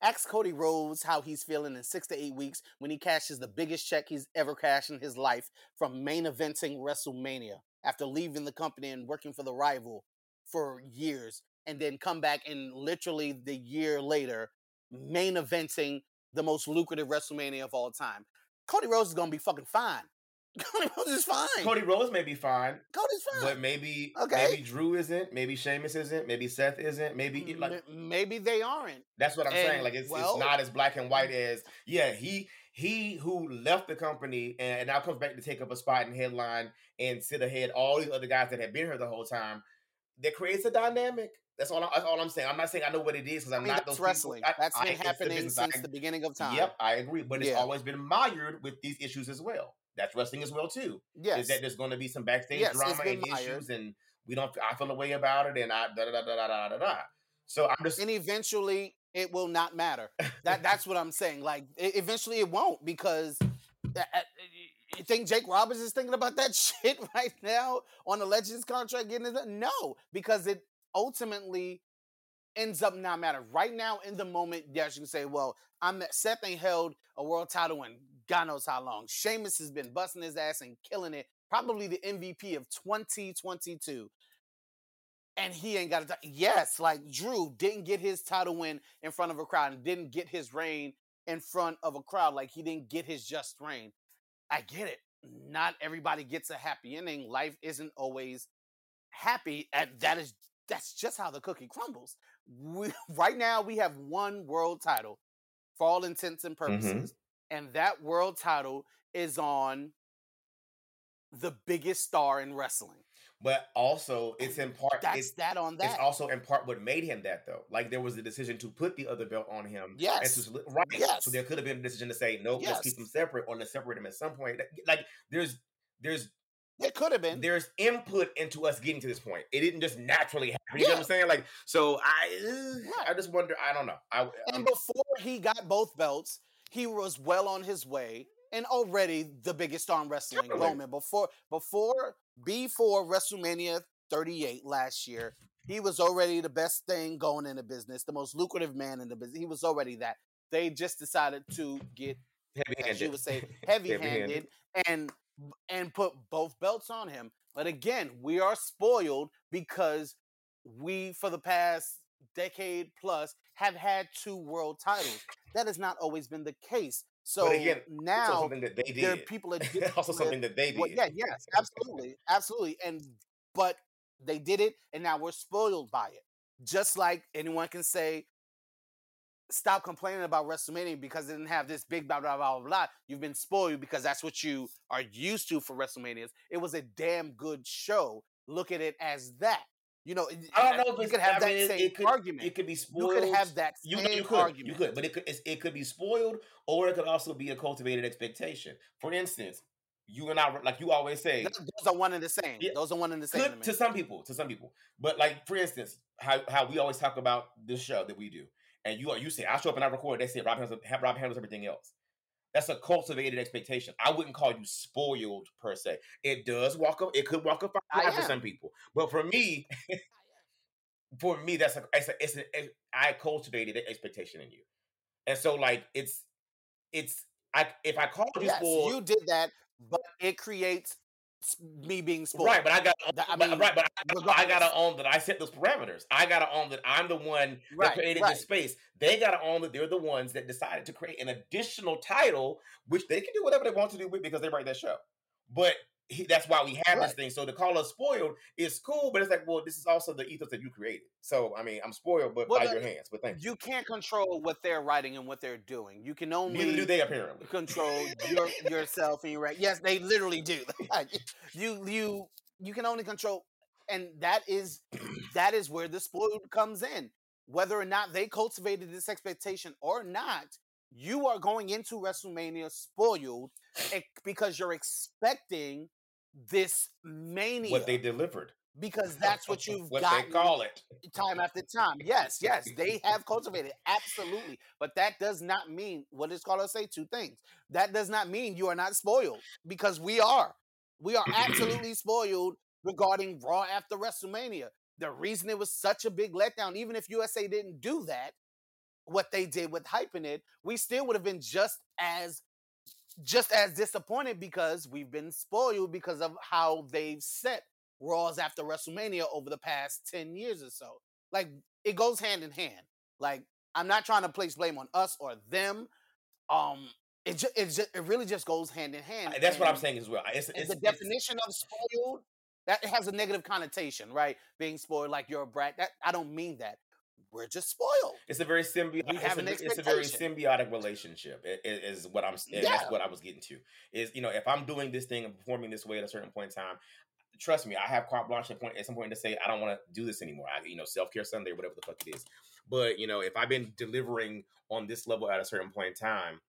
Ask Cody Rhodes how he's feeling in six to eight weeks when he cashes the biggest check he's ever cashed in his life from main eventing WrestleMania after leaving the company and working for the rival for years and then come back and literally the year later main eventing the most lucrative WrestleMania of all time. Cody Rhodes is gonna be fucking fine. Cody Rhodes is fine. Cody Rhodes may be fine, Cody's fine. but maybe Okay. maybe Drew isn't, maybe Sheamus isn't, maybe Seth isn't, maybe like maybe they aren't. That's what I'm saying. Like it's, well- it's not as black and white mm. as yeah. He he who left the company and now comes back to take up a spot in headline and sit ahead all these other guys that have been here the whole time. That creates a dynamic. That's all. I, that's all I'm saying. I'm not saying I know what it is because I I'm mean, not those wrestling. people. I- That's I- been the happening business. since I- the beginning of time. Yep, I agree. But it's Yeah. always been mired with these issues as well. That's wrestling as well too. Yes. Is that there's going to be some backstage Yes, drama and mired. issues, and we don't. I feel a way about it, and I da da da da da da da. So I'm just and eventually it will not matter. That [LAUGHS] that's what I'm saying. Like eventually it won't because you think Jake Roberts is thinking about that [LAUGHS] shit right now on the Legends contract getting it? No, because it ultimately ends up not matter. Right now in the moment, yes, you can say, well, I'm that Seth ain't held a world title in God knows how long. Sheamus has been busting his ass and killing it. Probably the MVP of 2022 and he ain't got a ti- yes like drew didn't get his title win in front of a crowd and didn't get his reign in front of a crowd like he didn't get his just reign. I get it. Not everybody gets a happy ending. Life isn't always happy And that is that's just how the cookie crumbles. We, [LAUGHS] right now we have one world title for all intents and mm-hmm. purposes and that world title is on the biggest star in wrestling But also, it's in part. that's it's, that on that it's also in part what made him that, though. Like there was a decision to put the other belt on him. and to Yes. right. Yes. So there could have been a decision to say, nope, let's keep them separate, or let's separate them at some point. Like there's there's It could have been. there's input into us getting to this point. It didn't just naturally happen. You know what I'm saying? Like so, I eh, Right. I just wonder. I don't know. I, and I'm- before he got both belts, he was well on his way and already the biggest star in wrestling. Definitely. Roman before before before WrestleMania 38 last year, he was already the best thing going in the business, the most lucrative man in the business. He was already that. They just decided to get, heavy-handed. as you would say, [LAUGHS] heavy-handed Heavy-handed. and and put both belts on him. But again, we are spoiled because we, for the past decade plus, have had two world titles. That has not always been the case. So But again, now something that they there are did. people that [LAUGHS] also something that they did. well, yeah, yes, absolutely, absolutely. And but they did it, and now we're spoiled by it. Just like anyone can say, stop complaining about WrestleMania because it didn't have this big blah blah blah blah. blah. You've been spoiled because that's what you are used to for WrestleManias. It was a damn good show. Look at it as that. You know, I don't know if you it's, could have that mean, same it could, argument. It could be spoiled. you could have that You, same you could, argument. you could, but it could it's, it could be spoiled, or it could also be a cultivated expectation. For instance, you and I, like you always say, Th- Those are one and the same. Yeah. Those are one and the same. could, to to some people, to some people, but like for instance, how how we always talk about this show that we do, and you you say I show up and I record, they say Rob handles Rob handles everything else. That's a cultivated expectation. I wouldn't call you spoiled per se. It does walk up. It could walk up for some people, but for me, [LAUGHS] for me, that's a it's a, it's a, it- I cultivated an expectation in you, and so like it's it's I if I called you yes, spoiled, you did that, but it creates me being spoiled. Right, but I got I mean, right, but I, I gotta own that I set those parameters. I gotta own that I'm the one that Right, created right. this space. They gotta own that they're the ones that decided to create an additional title, which they can do whatever they want to do with because they write that show. But he, that's why we have this thing. So to call us spoiled is cool, but it's like, well, this is also the ethos that you created. So I mean, I'm spoiled, but Well, by the- your hands. But thank you. you can't control what they're writing and what they're doing. You can only Neither do they apparently. control your yourself and your right. Yes, they literally do. [LAUGHS] You you you can only control, and that is that is where the spoiled comes in. Whether or not they cultivated this expectation or not, you are going into WrestleMania spoiled because you're expecting this mania. What they delivered. because [LAUGHS] that's what you've what gotten they call it. time after time. Yes, yes, they [LAUGHS] have cultivated absolutely, but that does not mean what does Carlos say? Two things. That does not mean you are not spoiled because we are. We are [CLEARS THROAT] absolutely spoiled regarding Raw after WrestleMania. The reason it was such a big letdown, even if USA didn't do that, what they did with hyping it, we still would have been just as just as disappointed because we've been spoiled because of how they've set Raws after WrestleMania over the past 10 years or so. Like it goes hand in hand. Like I'm not trying to place blame on us or them. Um it just it, ju- it really just goes hand in hand. That's what I'm saying as well. It's, it's, the it's- definition of spoiled that has a negative connotation, right? Being spoiled like you're a brat. That I don't mean that. We're just spoiled. It's a very symbiotic. We It's have a, an it's a very symbiotic relationship. i- i- Is what I'm. Yeah. That's what I was getting to. Is you know if I'm doing this thing and performing this way at a certain point in time, trust me, I have carte blanche at, point, at some point to say I don't want to do this anymore. I, you know, self care Sunday, whatever the fuck it is. But you know, if I've been delivering on this level at a certain point in time,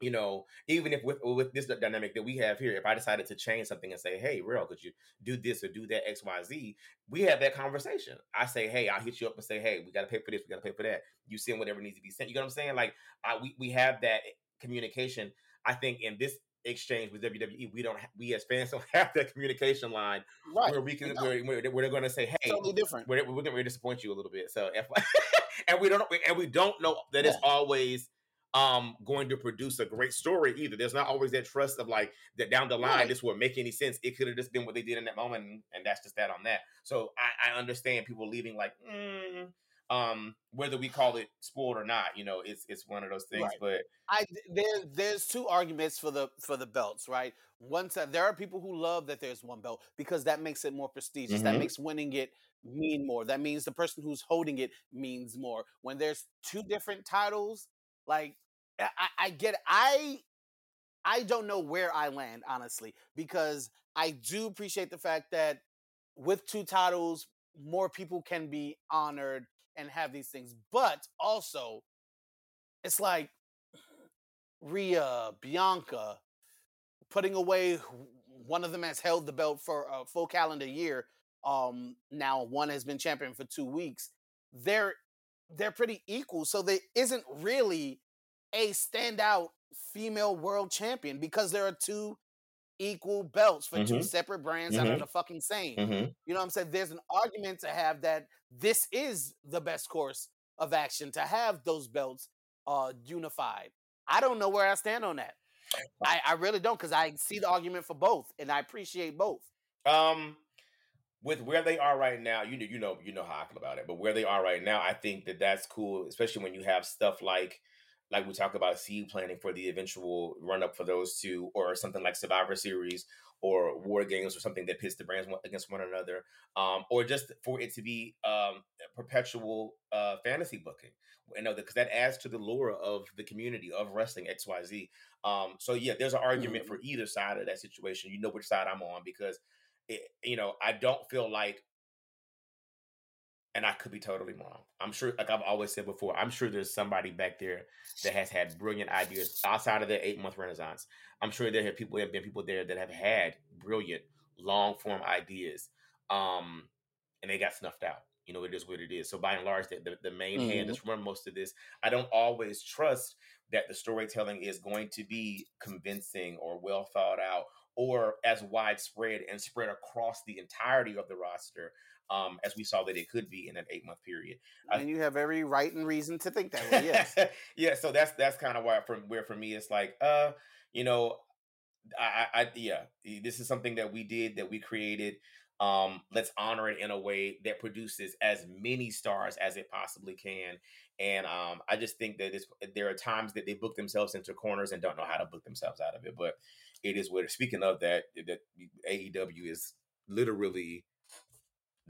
you know, even if with with this dynamic that we have here, if I decided to change something and say, "Hey, real, could you do this or do that X, Y, Z?" We have that conversation. I say, "Hey, I'll hit you up and say, hey, we got to pay for this, we got to pay for that." You send whatever needs to be sent. You know what I'm saying? Like, I, we we have that communication. I think in this exchange with WWE, we don't. Ha- we as fans [LAUGHS] don't have that communication line Right. where we can where, where, where they're going to say, "Hey, totally different. we're, we're going to disappoint you a little bit. So, [LAUGHS] and we don't and we don't know that it's always um going to produce a great story either. There's not always that trust of like that down the line Right. this will make any sense. It could have just been what they did in that moment, and, and that's just that on that. So I, I understand people leaving like. Mm, um, whether we call it sport or not, you know, it's it's one of those things. Right. But I there there's two arguments for the for the belts, right? One side there are people who love that there's one belt because that makes it more prestigious. That Mhm. makes winning it mean more. That means the person who's holding it means more. When there's two different titles, like I, I- get. I I don't know where I land honestly because I do appreciate the fact that with two titles, more people can be honored and have these things. But also, it's like Rhea, Bianca, putting away one of them has held the belt for a full calendar year. Um, now one has been champion for two weeks. They're they're pretty equal, so there isn't really a standout female world champion because there are two equal belts for two Mhm. separate brands that are Mhm. the fucking same. mhm. You know what I'm saying? There's an argument to have that this is the best course of action to have those belts uh unified. I don't know where I stand on that. I, I really don't because I see the argument for both and I appreciate both. Um, with where they are right now, you know, you know, you know how I feel about it. But where they are right now, I think that that's cool, especially when you have stuff like, like we talk about seed planning for the eventual run up for those two, or something like Survivor Series or War Games, or something that pits the brands against one another, um, or just for it to be um, perpetual uh, fantasy booking. You know, because that adds to the lure of the community of wrestling X Y Z. Um, so yeah, there's an argument for either side of that situation. You know which side I'm on because it, you know, I don't feel like, and I could be totally wrong. I'm sure, like I've always said before, I'm sure there's somebody back there that has had brilliant ideas outside of their eight month renaissance. I'm sure there have people have been people there that have had brilliant long form ideas, um, and they got snuffed out. You know, it is what it is. So by and large, the, the, the main hand Mhm. that's run most of this. I don't always trust that the storytelling is going to be convincing or well thought out or as widespread and spread across the entirety of the roster um, as we saw that it could be in an eight month period. And you have every right and reason to think that way. [LAUGHS] Yes. yeah, so that's that's kind of why from where for me it's like, uh, you know, I, I, yeah, this is something that we did that we created. Um, let's honor it in a way that produces as many stars as it possibly can. And um, I just think that it's, there are times that they book themselves into corners and don't know how to book themselves out of it. But it is what. Speaking of that, eh, that AEW is literally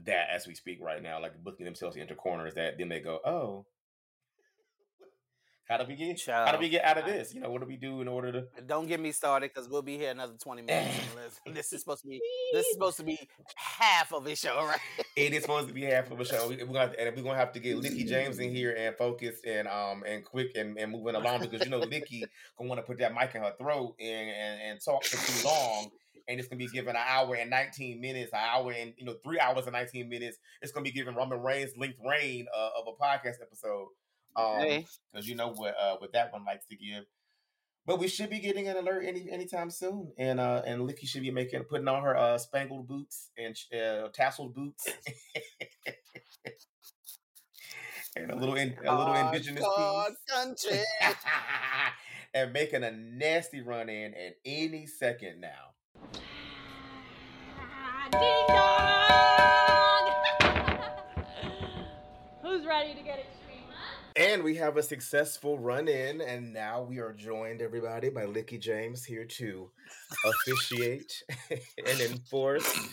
that as we speak right now, like booking themselves into corners that then they go, oh, how do we get Child, how do we get out of this? You know, what do we do in order to Don't get me started because we'll be here another 20 minutes. [LAUGHS] this is supposed to be this is supposed to be half of a show, [LAUGHS] right? it is supposed to be half of a show. We, are gonna and we're gonna have to get Lickie James in here and focus and um and quick and, and moving along because you know Lickie gonna want to put that mic in her throat and, and, and talk for too long. And it's gonna be given an hour and 19 minutes, an hour and you know, three hours and 19 minutes. It's gonna be given Roman Reigns length reign uh, of a podcast episode. Um, because you know what uh, what that one likes to give. But we should be getting an alert any anytime soon, and uh, and Lickie should be making putting on her uh, spangled boots and uh, tasseled boots, [LAUGHS] and a little in, a little indigenous piece, [LAUGHS] country, and making a nasty run in at any second now. Ding dong! [LAUGHS] Who's ready to get it? And we have a successful run in, and now we are joined, everybody, by Lickie James here to officiate [LAUGHS] and enforce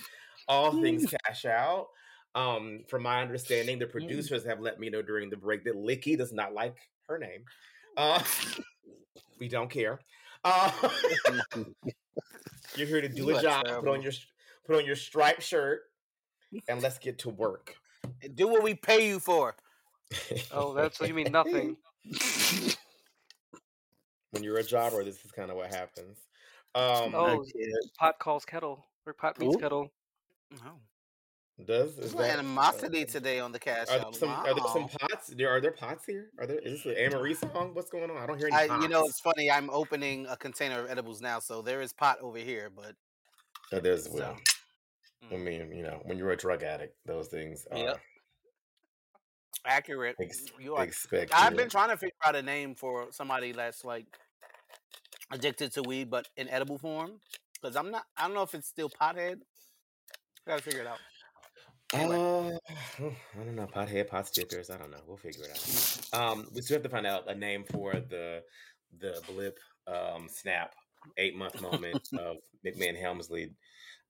all things cash out. Um, from my understanding, the producers have let me know during the break that Lickie does not like her name. Uh, we don't care. Uh, [LAUGHS] you're here to do you a job. Terrible. Put on your put on your striped shirt, and let's get to work. [LAUGHS] Do what we pay you for. Oh, that's what you mean nothing. [LAUGHS] when you're a jobber, this is kind of what happens. Um, oh, pot calls kettle or pot meets Ooh. kettle. Oh. Does is that, animosity uh, today on the cast? Are there, some, wow. are there some pots? There are there pots here? Are there? Is this an Anne Marie song? What's going on? I don't hear any. I, you know, it's funny. I'm opening a container of edibles now, so there is pot over here, but oh, there's well. I mm. mean, you know, when you're a drug addict, those things are yep. Accurate. Ex- you are. Expect I've been trying to figure out a name for somebody that's like addicted to weed, but in edible form. Because I'm not. I don't know if it's still pothead. Gotta figure it out. Anyway. Uh, I don't know. Pothead, pot stickers. I don't know. We'll figure it out. Um, we still have to find out a name for the the blip um, snap eight month moment [LAUGHS] of McMahon Helmsley.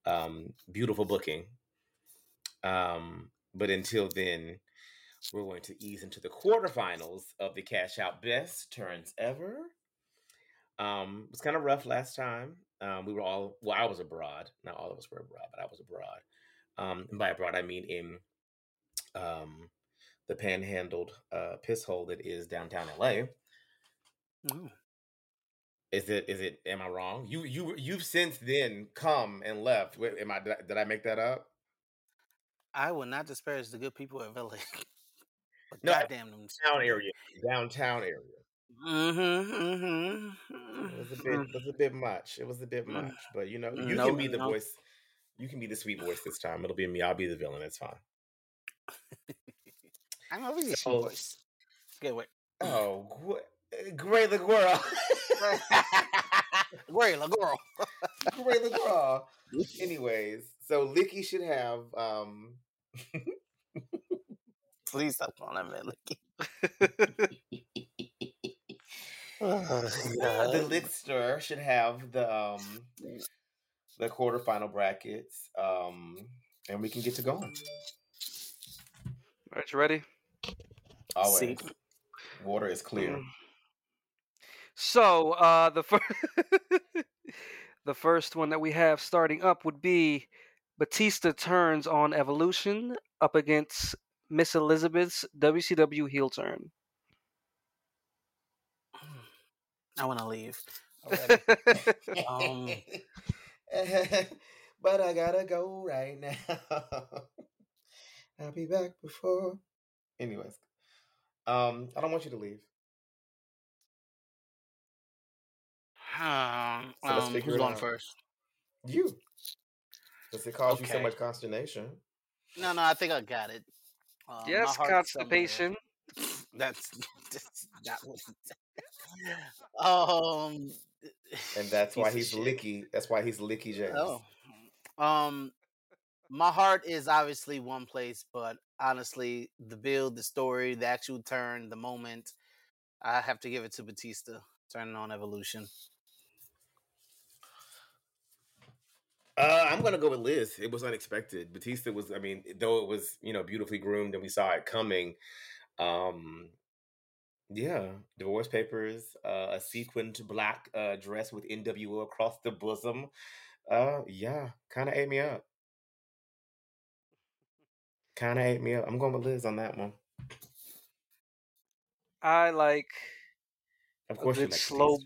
Um, beautiful booking. Um, but until then, we're going to ease into the quarterfinals of the Cash Out Best Turns Ever. Um, it was kind of rough last time. Um, we were all well, I was abroad. Not all of us were abroad, but I was abroad. Um, and by abroad, I mean in um, the panhandled uh, piss hole that is downtown LA. Ooh. Is it? Is it? Am I wrong? You you you've since then come and left. Am I? Did I, did I make that up? I will not disparage the good people of LA. [LAUGHS] no, goddamn them downtown area, downtown area. Mm-hmm, mm-hmm. It was a [SIGHS] bit, it was a bit much. It was a bit mm. much, but you know, you can be the voice. You can be the sweet voice this time. It'll be me. I'll be the villain. It's fine. [LAUGHS] I'm be the sweet voice. Good wait. Oh, Gray the Girl. [LAUGHS] Gray the Girl. [LAUGHS] Gray the Girl. Anyways, so Lickie should have um Please stop calling him oh, [LAUGHS] [SIGHS] the [SIGHS] Lickster should have the um the quarterfinal brackets, um, and we can get to going. All right, you ready? Always. See. Water is clear. Mm. So uh, the first [LAUGHS] the first one that we have starting up would be Batista turns on Evolution up against Miss Elizabeth's WCW heel turn. I want to leave. [LAUGHS] um, [LAUGHS] but I gotta go right now. [LAUGHS] I'll be back before. Anyways, um, I don't want you to leave. Um, so let's um, figure who's it out. first? You. Does it cause okay. you so much consternation? No, no, I think I got it. Uh, yes, constipation. [LAUGHS] That's, that was [LAUGHS] um and that's why he's. Lickie. That's why he's Lickie James. Oh, um, my heart is obviously one place, but honestly, the build, the story, the actual turn, the moment, I have to give it to Batista turning on Evolution. Uh, I'm gonna go with Liz. It was unexpected. Batista was, I mean, though it was, you know, beautifully groomed and we saw it coming. Um, yeah, divorce papers, uh, a sequined black uh, dress with NWO across the bosom. Uh, yeah, kind of ate me up. Kind of ate me up. I'm going with Liz on that one. I like. Of course, you like slow-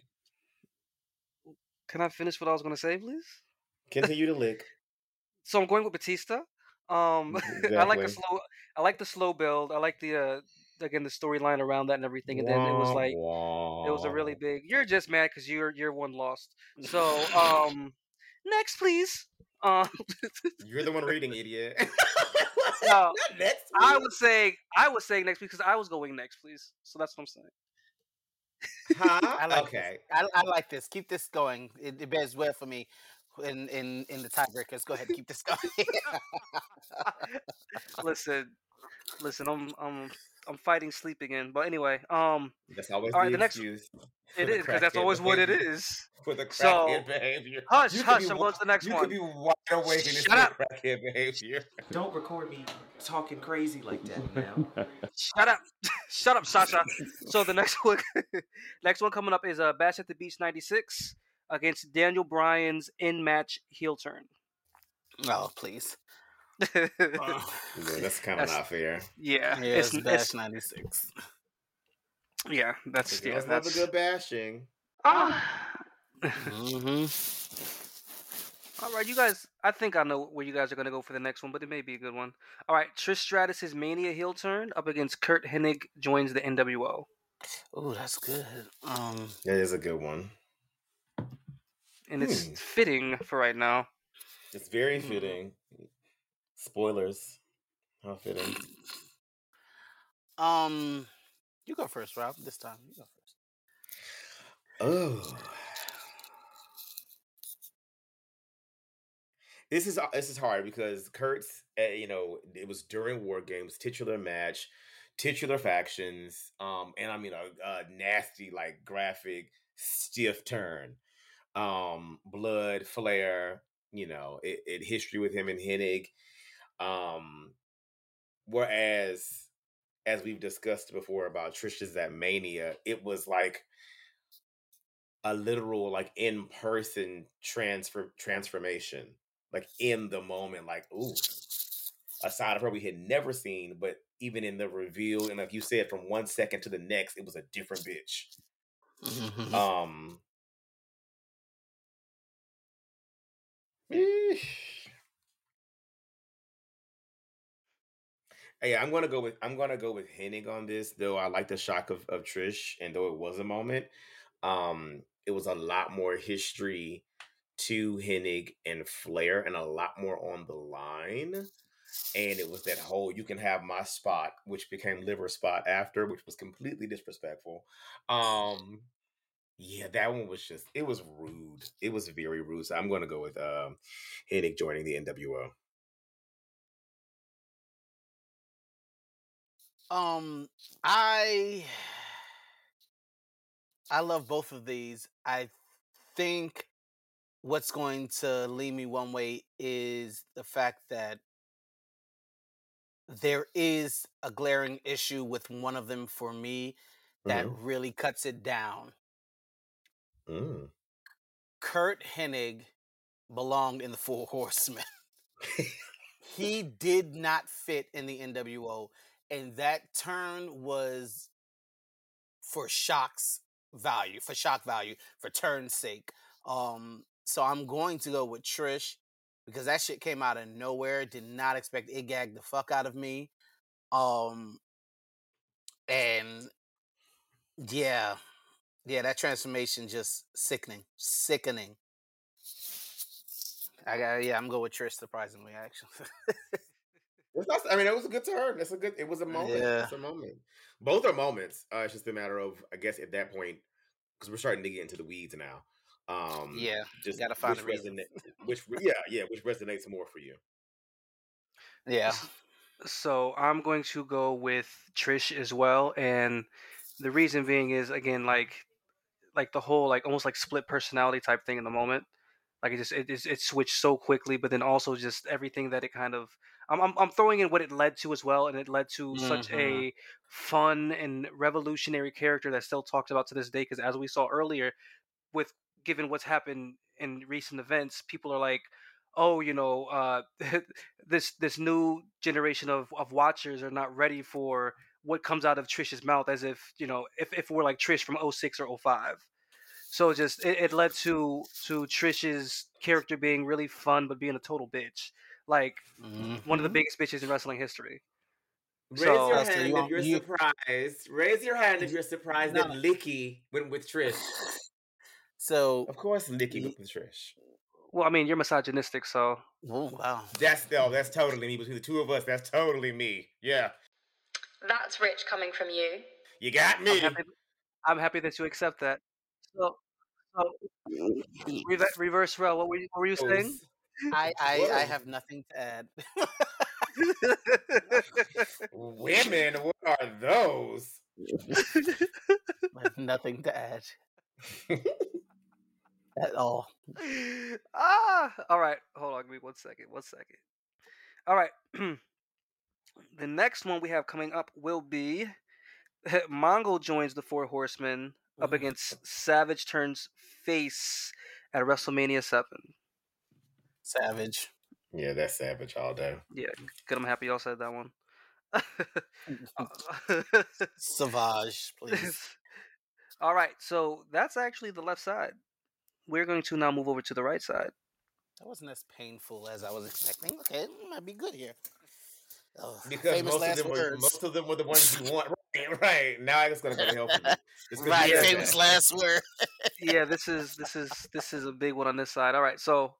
Can I finish what I was gonna say, please? Continue to lick. [LAUGHS] So I'm going with Batista. Um, [LAUGHS] I like the slow. I like the slow build. I like the uh, again the storyline around that and everything. And then it was Wah, like it was a really big. You're just mad because you're you're one lost. So [LAUGHS] um, next please. Um, You're the one reading, idiot. No, Not next I week. was saying I was saying next because I was going next, please. So that's what I'm saying. Huh? I like okay. this. I, I like this. Keep this going. It, it bears well for me in in in the tiebreakers. Go ahead, and keep this going. [LAUGHS] listen, listen. I'm I'm I'm fighting sleep again. But anyway, um, That's always All right, the the next- excuse. for it the is because that's crackhead always what it is. For the So, crackhead behavior. Hush, You hush. be I'm going to the next you one. could be wide awake and it's Shut up. crackhead behavior. Don't record me talking crazy like that now. Shut up, [LAUGHS] shut up, Sasha. So the next [LAUGHS] one, next one coming up is uh, Bash at the Beach '96 against Daniel Bryan's in-match heel turn. oh please. yeah, [LAUGHS] Oh, Yeah, that's kind of That's- not fair. yeah, it's, it's it's Bash ninety six. yeah, that's The yeah, girls love a good bashing. Ah. Mm-hmm. [SIGHS] all right. You guys, I think I know where you guys are gonna go for the next one, but it may be a good one. All right, Trish Stratus's Mania heel turn up against Curt Hennig joins the NWO, Oh, that's good. Um, That is a good one. And it's Hmm. fitting for right now. It's very Mhm. fitting. Spoilers. How fitting. um, you go first, Rob. This time, you go first. Oh. This is this is hard because Curt's, uh, you know, it was during War Games, titular match, titular factions, um, and I mean a, a nasty, like graphic, stiff turn, um, blood, Flair, you know, it, it history with him and Hennig, um, whereas as we've discussed before about Trish's that mania, it was like a literal like in person transfer transformation, like in the moment, like ooh, a side of her we had never seen, but even in the reveal, and like you said, from one second to the next, it was a different bitch. [LAUGHS] Um, eesh. Yeah, I'm gonna go with I'm gonna go with Hennig on this. Though I like the shock of, of Trish, and though it was a moment, um, it was a lot more history to Hennig and Flair, and a lot more on the line. And it was that whole "you can have my spot," which became liver spot after, which was completely disrespectful. Um, yeah, that one was just it was rude. It was very rude. So I'm gonna go with um Hennig joining the NWO. Um, I I love both of these. I think what's going to lead me one way is the fact that there is a glaring issue with one of them for me that really cuts it down. Mm. Curt Hennig belonged in the Four [LAUGHS] Horsemen. he [LAUGHS] did not fit in the NWO, and that turn was for shock's value, for shock value, for turn's sake. Um, so I'm going to go with Trish because that shit came out of nowhere. Did not expect it gagged the fuck out of me. Um, and yeah, yeah, that transformation just sickening, sickening. I got yeah, I'm going with Trish. Surprisingly, actually. It's not, I mean, it was a good turn. It's a good. It was a moment. Yeah. It's a moment. Both are moments. Uh, it's just a matter of, I guess, at that point, because we're starting to get into the weeds now. Um, Yeah, just gotta find which a reason. resonate, which yeah, yeah, which resonates more for you. Yeah. So I'm going to go with Trish as well, and the reason being is again like like the whole like almost like split personality type thing in the moment. Like it just it it, it switched so quickly, but then also just everything that it kind of I'm, I'm I'm throwing in what it led to as well, and it led to such Mhm. a fun and revolutionary character that's still talked about to this day. Because as we saw earlier, with given what's happened in recent events, people are like, oh, you know, uh, [LAUGHS] this this new generation of of watchers are not ready for what comes out of Trish's mouth, as if you know, if if we're like Trish from 06 or 05. So just it, it led to to Trish's character being really fun, but being a total bitch, like one of the Mhm. biggest bitches in wrestling history. Raise So- your Pastor, hand you if you're you- surprised. Raise your hand if you're surprised that No. Lickie went with Trish. So, Of course, Lickie Ye- went with Trish. Well, I mean, you're misogynistic, so oh wow. That's no, that's totally me. Between the two of us, that's totally me. Yeah, That's rich coming from you. you got I'm me. happy. I'm happy that you accept that. So, so reve- [LAUGHS] reverse row. What were you, what were you saying? I I, I have nothing to add. Women, what are those? [LAUGHS] I have nothing to add [LAUGHS] at all. ah, all right. Hold on, give me one second. One second. All right. [CLEARS THROAT] the next one we have coming up will be [LAUGHS] Mongol joins the Four Horsemen up Mhm. against Savage turns face at WrestleMania Seven. Savage. Yeah, that's savage all day. Yeah, good. I'm happy y'all said that one. [LAUGHS] Savage, please. [LAUGHS] All right, so that's actually the left side. We're going to now move over to the right side. That wasn't as painful as I was expecting. Okay, might be good here. Oh, Because famous most of last them were most of them were the ones you [LAUGHS] want. Right, right. Now it's gonna go to help you. Right, famous that. last word. Yeah, this is this is this is a big one on this side. All right, so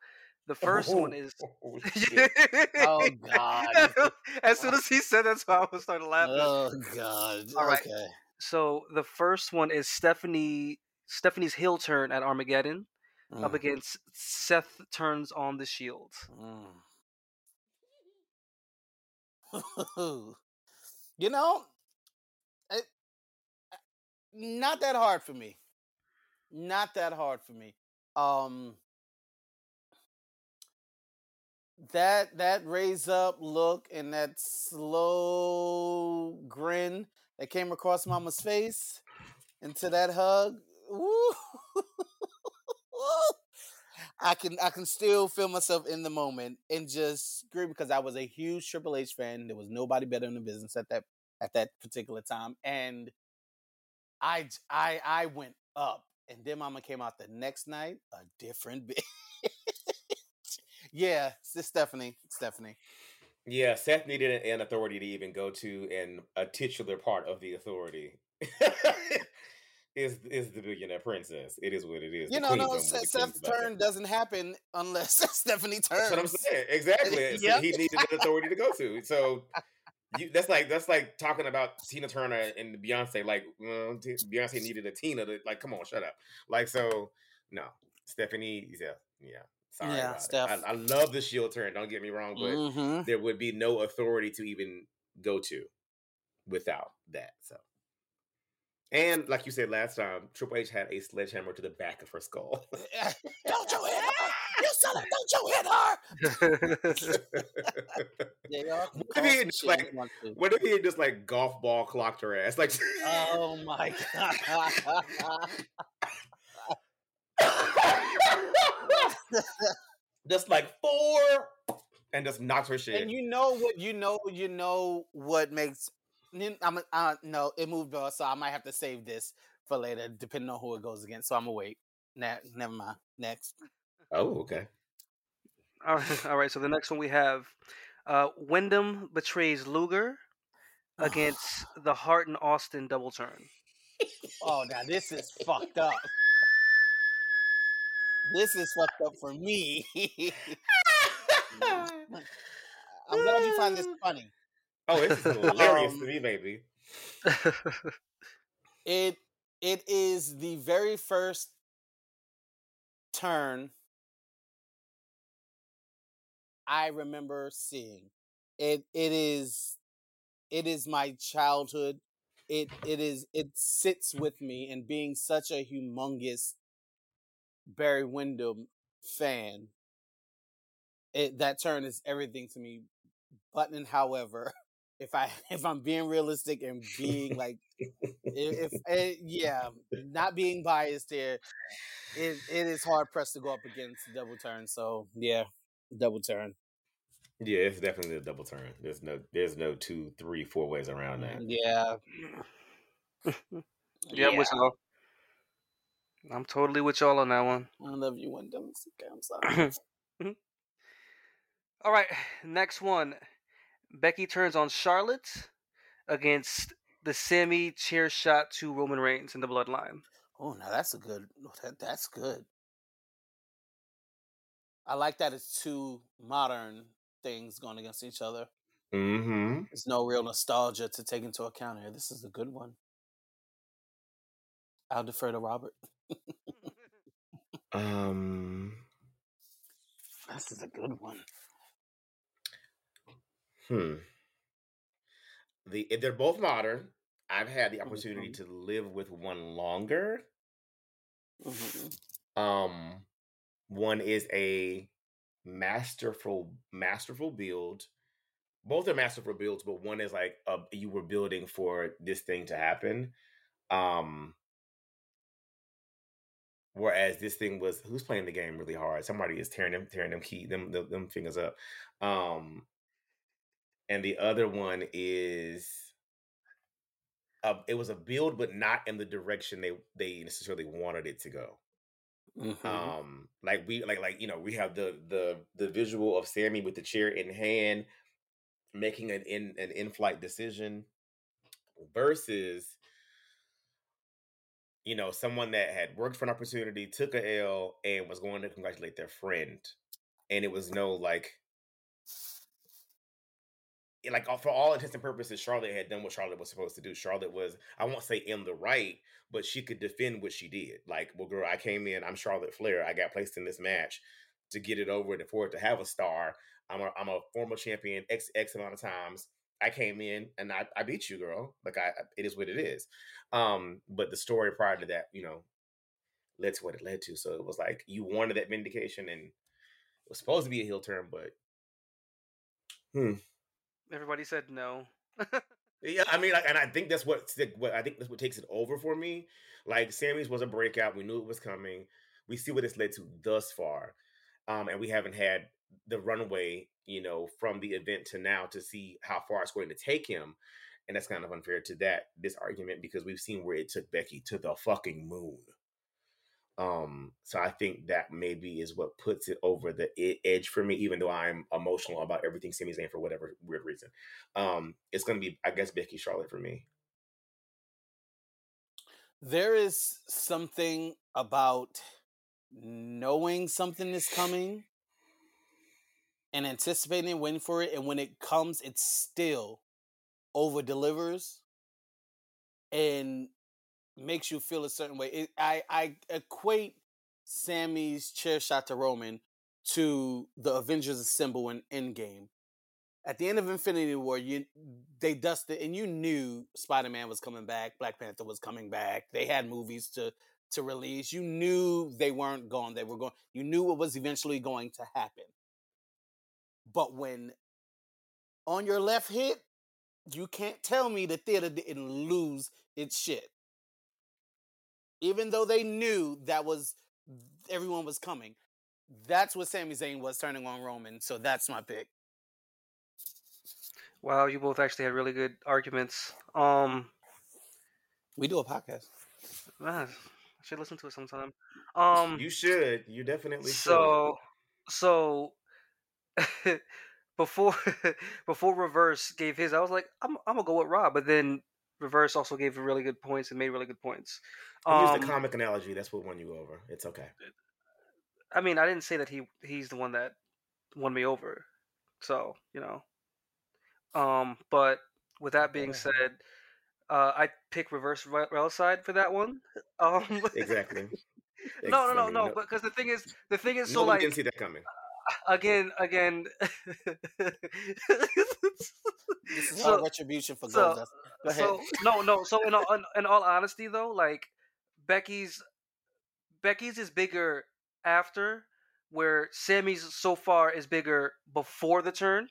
the first one is. [LAUGHS] Oh, [LAUGHS] shit. Oh, God. as soon as he said that, so I was starting laughing. Oh God. All right. Okay. So the first one is Stephanie Stephanie's heel turn at Armageddon up Mm, against Seth turns on the Shield. mm. [LAUGHS] you know, it, not that hard for me. Not that hard for me. Um, that that raise up look and that slow grin that came across Mama's face into that hug. [LAUGHS] I can I can still feel myself in the moment and just scream because I was a huge Triple H fan. There was nobody better in the business at that at that particular time, and I I I went up, and then Mama came out the next night a different bitch. [LAUGHS] yeah, it's Stephanie. Stephanie. Yeah, Seth needed an authority to even go to, and a titular part of the authority [LAUGHS] is is the billionaire princess. It is what it is. You The know, no, Seth, Seth's turn doesn't happen unless [LAUGHS] Stephanie turns. That's what I'm saying. Exactly. So He needed an authority to go to. So you, that's like that's like talking about Tina Turner and Beyonce. Like well, T- Beyonce needed a Tina to like. Come on, shut up. Like so. No, Stephanie. Yeah, yeah. Sorry Yeah. Steph. I, I love the Shield turn. Don't get me wrong, but Mhm. there would be no authority to even go to without that. So, and like you said last time, Triple H had a sledgehammer to the back of her skull. Eh, eh, don't you hit her! You son of! Don't you hit her! [LAUGHS] Yeah, What if he call some just, like, if you want to. what if he had just like golf ball clocked her ass? Like, Oh my god! [LAUGHS] just like four, and just knocks her shit. and you know what? You know, you know what makes. Nin- I'm a- uh, no, it moved on, so I might have to save this for later, depending on who it goes against. So I'm gonna wait. Ne- never mind. Next. oh, okay. all right, [LAUGHS] all right. So the next one we have uh, Windham betrays Luger [SIGHS] against the Hart and Austin double turn. Oh, now this is fucked up. This is fucked up for me. [LAUGHS] [LAUGHS] I'm glad you find this funny. Oh, it's [LAUGHS] hilarious Um, to me, baby. [LAUGHS] It it is the very first turn I remember seeing. It it is it is my childhood. It it is it sits with me and being such a humongous Barry Windham fan. It that turn is everything to me. Button, however, [LAUGHS] if I [LAUGHS] if I'm being realistic and being like if, if eh, yeah, not being biased here, it it is hard pressed to go up against double turn. So yeah, double turn. Yeah, it's definitely a double turn. There's no there's no two, three, four ways around that. Yeah. [LAUGHS] Yeah, I'm with y'all. I'm totally with y'all on that one. I love you, Windham. It's okay, I'm sorry. [CLEARS THROAT] All right, next one. Becky turns on Charlotte against the Sami chair shot to Roman Reigns in the Bloodline. oh, now that's a good. That, that's good. I like that it's two modern things going against each other. Mm-hmm. There's no real nostalgia to take into account here. This is a good one. I'll defer to Robert. Um This is a good one. Hmm. The if they're both modern, I've had the opportunity to live with one longer. Mhm. Um one is a masterful masterful build. Both are masterful builds, but one is like uh you were building for this thing to happen. Um Whereas this thing was who's playing the game really hard. Somebody is tearing them, tearing them key, them, them, them fingers up. Um, and the other one is, uh, it was a build, but not in the direction they they necessarily wanted it to go. Mhm. Um, like we like like you know we have the the the visual of Sami with the chair in hand, making an in an in flight decision, versus you know, someone that had worked for an opportunity, took a L, and was going to congratulate their friend, and it was no like, like uh, for all intents and purposes, Charlotte had done what Charlotte was supposed to do. Charlotte was, I won't say in the right, but she could defend what she did. Like, well, girl, I came in, I'm Charlotte Flair, I got placed in this match to get it over and for it to have a star. I'm a, I'm a former champion X X amount of times. I came in and I, I beat you, girl. Like I, it is what it is. Um, but the story prior to that, you know, led to what it led to. So it was like you wanted that vindication, and it was supposed to be a heel turn, but hmm. Everybody said no. Yeah, I mean, like, and I think that's what what I think that's what takes it over for me. Like Sami's was a breakout. We knew it was coming. We see what it's led to thus far, um, and we haven't had the runway, you know, from the event to now to see how far it's going to take him. And that's kind of unfair to that this argument because we've seen where it took Becky to the fucking moon. Um, so I think that maybe is what puts it over the edge for me, even though I'm emotional about everything Sami's saying for whatever weird reason. Um, it's gonna be, I guess, Becky Charlotte for me. There is something about knowing something is coming and anticipating waiting for it, and when it comes, it still over delivers and makes you feel a certain way. It, I I equate Sami's chair shot to Roman to the Avengers Assemble in Endgame. At the end of Infinity War, you they dusted and you knew Spider Man was coming back, Black Panther was coming back. They had movies to to release. You knew they weren't gone. They were going. You knew it was eventually going to happen. But when on your left hit, you can't tell me the theater didn't lose its shit. Even though they knew that was everyone was coming. That's what Sami Zayn was turning on Roman. So that's my pick. Wow, you both actually had really good arguments. Um, We do a podcast. man, I should listen to it sometime. Um, You should. You definitely should. so so [LAUGHS] before [LAUGHS] before reverse gave his i was like i'm, I'm gonna go with rob but then reverse also gave really good points and made really good points I um, used a comic analogy. That's what won you over. It's okay. i mean i didn't say that he he's the one that won me over so you know um but with that being Whatever. said uh i pick reverse Re- side for that one [LAUGHS] um [LAUGHS] Exactly. no, no, no, I mean, no. Because the thing is, the thing is, so no, we didn't like see that coming. again, again. [LAUGHS] This is so, all retribution for so, Goldust. Go ahead. So no, no. So in all, in, all honesty, though, like Becky's, Becky's is bigger after, where Sami's so far is bigger before the turn.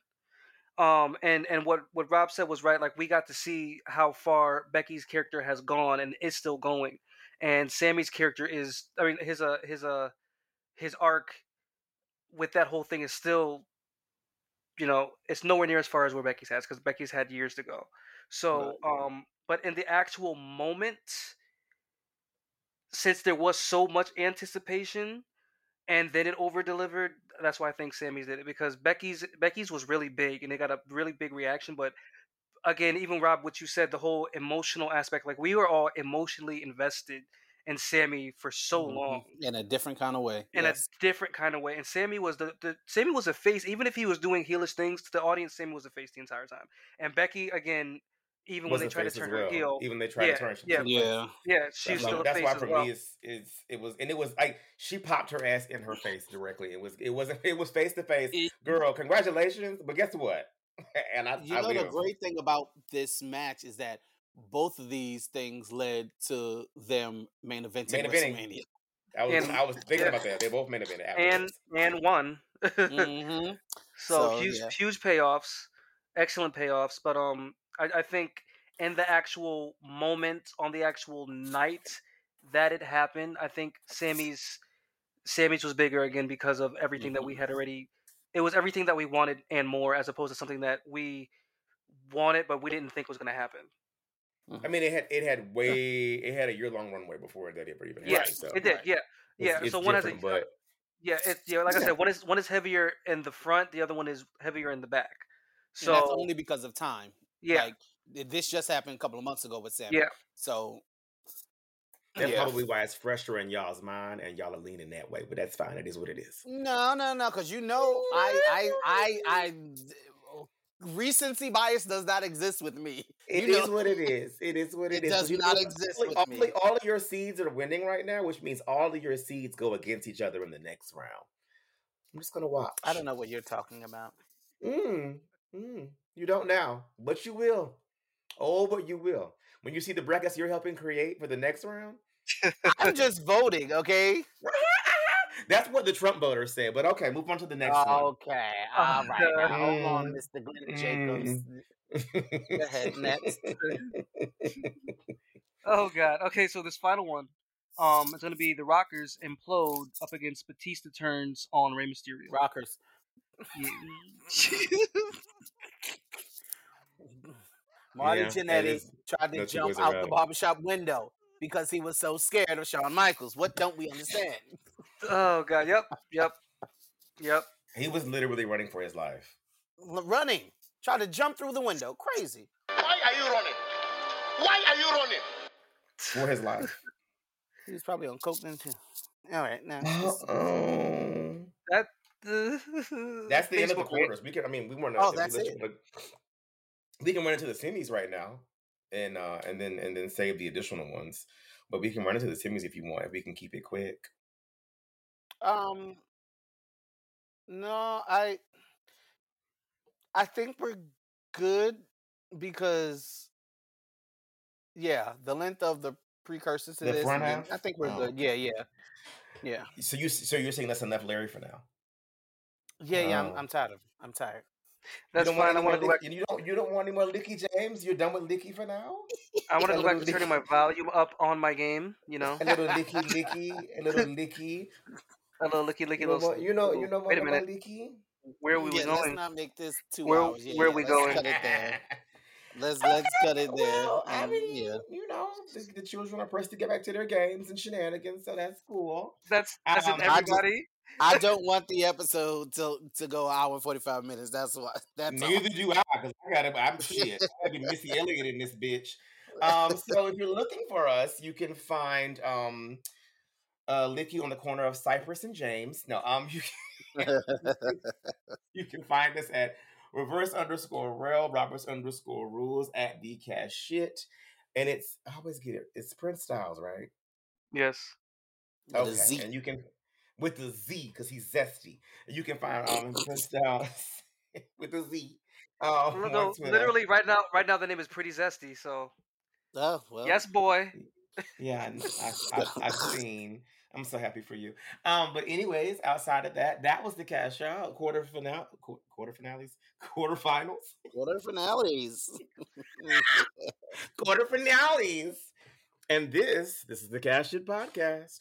Um, and and what what Rob said was right. Like we got to see how far Becky's character has gone and is still going, and Sami's character is. I mean, his uh his uh his arc with that whole thing is still you know it's nowhere near as far as where Becky's has because Becky's had years to go. So um but in the actual moment since there was so much anticipation and then it over delivered that's why I think Sami's did it because Becky's Becky's was really big and they got a really big reaction but again even Rob what you said the whole emotional aspect like we were all emotionally invested in Sami for so Mhm. long in a different kind of way. in yes. a different kind of way. And Sami was the, the Sami was a face, even if he was doing heelish things to the audience. Sami was a face the entire time. And Becky again, even when they try to turn as her heel, Even they try yeah, to turn. she yeah, was a face. yeah. yeah, she's That's, still why, a that's face why as for well. me it's, it's it was and it was like she popped her ass in her face directly. It was it wasn't [LAUGHS] it was face to face. Girl, congratulations. But guess what? [LAUGHS] and I, You I know the great thing about this match is that both of these things led to them main eventing Main eventing. WrestleMania. I was And- I was thinking yeah. about that. They both made it in and and won. [LAUGHS] hmm so, So, huge yeah. huge payoffs, excellent payoffs. But um, I, I think in the actual moment on the actual night that it happened, I think Sami's Sami's was bigger again because of everything that we had already. It was everything that we wanted and more, as opposed to something that we wanted but we didn't think was going to happen. I mm-hmm. mean, it had it had way it had a year long runway before that ever even happened. Yes, so, it did. right. Yeah, yeah. it's so one has a but yeah, it, yeah. Like I said, one is one is heavier in the front, the other one is heavier in the back. So So that's only because of time. Yeah, Like this just happened a couple of months ago with Sami. Yeah. So that's yeah. probably why it's fresher in y'all's mind and y'all are leaning that way. But that's fine. It is what it is. No, no, no, because you know, I, I, I, I, recency bias does not exist with me. [LAUGHS] It you is know, what it is. It is what it is. It is. does not know, exist all, with all, me. all of your seeds are winning right now, which means all of your seeds go against each other in the next round. I'm just gonna watch. I don't know what you're talking about. Mm, mm, you don't now, but you will. Oh, but you will. When you see the brackets you're helping create for the next round, I'm just voting, okay? [LAUGHS] that's what the Trump voters said. But okay, move on to the next one. Okay, all right. [LAUGHS] Now, hold on, Mm, Mr. Glenn Jacobs. [LAUGHS] Go ahead, next. Oh god. Okay, so this final one, um, it's gonna be the Rockers implode up against Batista turns on Rey Mysterio. Rockers. Yeah. [LAUGHS] Marty Yeah, Jannetty is- tried to jump out the rally. barbershop window because he was so scared of Shawn Michaels. What don't we understand? oh god. Yep. Yep. Yep. he was literally running for his life. L- Running. Tried to jump through the window. Crazy. Why are you running? Why are you running? For his life. He was probably on coke then too. All right, now. Uh-oh. That. [LAUGHS] That's the end of the Facebook, quarters. We can. I mean, we weren't. Oh, we that's let it. like, we can run into the semis right now, and uh, and then and then save the additional ones. But we can run into the semis if you want. If we can keep it quick. Um, no, I, I think we're good because, yeah, the length of the precursors to The this. I think we're Oh, good. Yeah, yeah, yeah, So you so you're saying that's enough, Larry, for now. Yeah, yeah. I'm, Oh. I'm tired of. I'm tired. That's you don't want fine. I want to go back. Lickie- You don't. You don't want any more Lickie James. You're done with Lickie for now. [LAUGHS] [LAUGHS] I want to go back to little turning my volume up on my game. You know, A little Lickie Lickie. A little Lickie. [LAUGHS] a little lickie lickie You know little. You know. You know Wait a minute. Lickie. Where we yeah, were let's not make this two Where- hours. Yeah, where yeah, we let's going? Cut it there. Let's let's cut it there. Well, I mean, yeah. you know, the, the children are pressed to get back to their games and shenanigans, so that's cool. That's that's Um, in I just- everybody. I [LAUGHS] don't want the episode to to go an hour and forty five minutes. That's why. That's all. Neither do I, because I gotta. I'm shit. [LAUGHS] I gotta be Missy Elliott in this bitch. Um, so if you're looking for us, you can find um, uh, Lickie on the corner of Cypress and James. No, um, [LAUGHS] you you can find us at reverse underscore rell Roberts underscore rules at the cash shit, and it's I always get it. It's Prince Stylez, right? Yes. Okay, and you can with the Z because he's zesty. You can find um Prince Stylez with the Z. Um, No, no, literally right now. Right now, the name is Pretty Zesty. So Oh well. yes, boy. Yeah, I, I, I, [LAUGHS] I've seen. I'm so happy for you. Um, but anyways, outside of that, that was the cash out quarter finale, quarter finales, [LAUGHS] quarter finals, quarter finales? [LAUGHS] quarter finales, and this this is the Cash Shit podcast.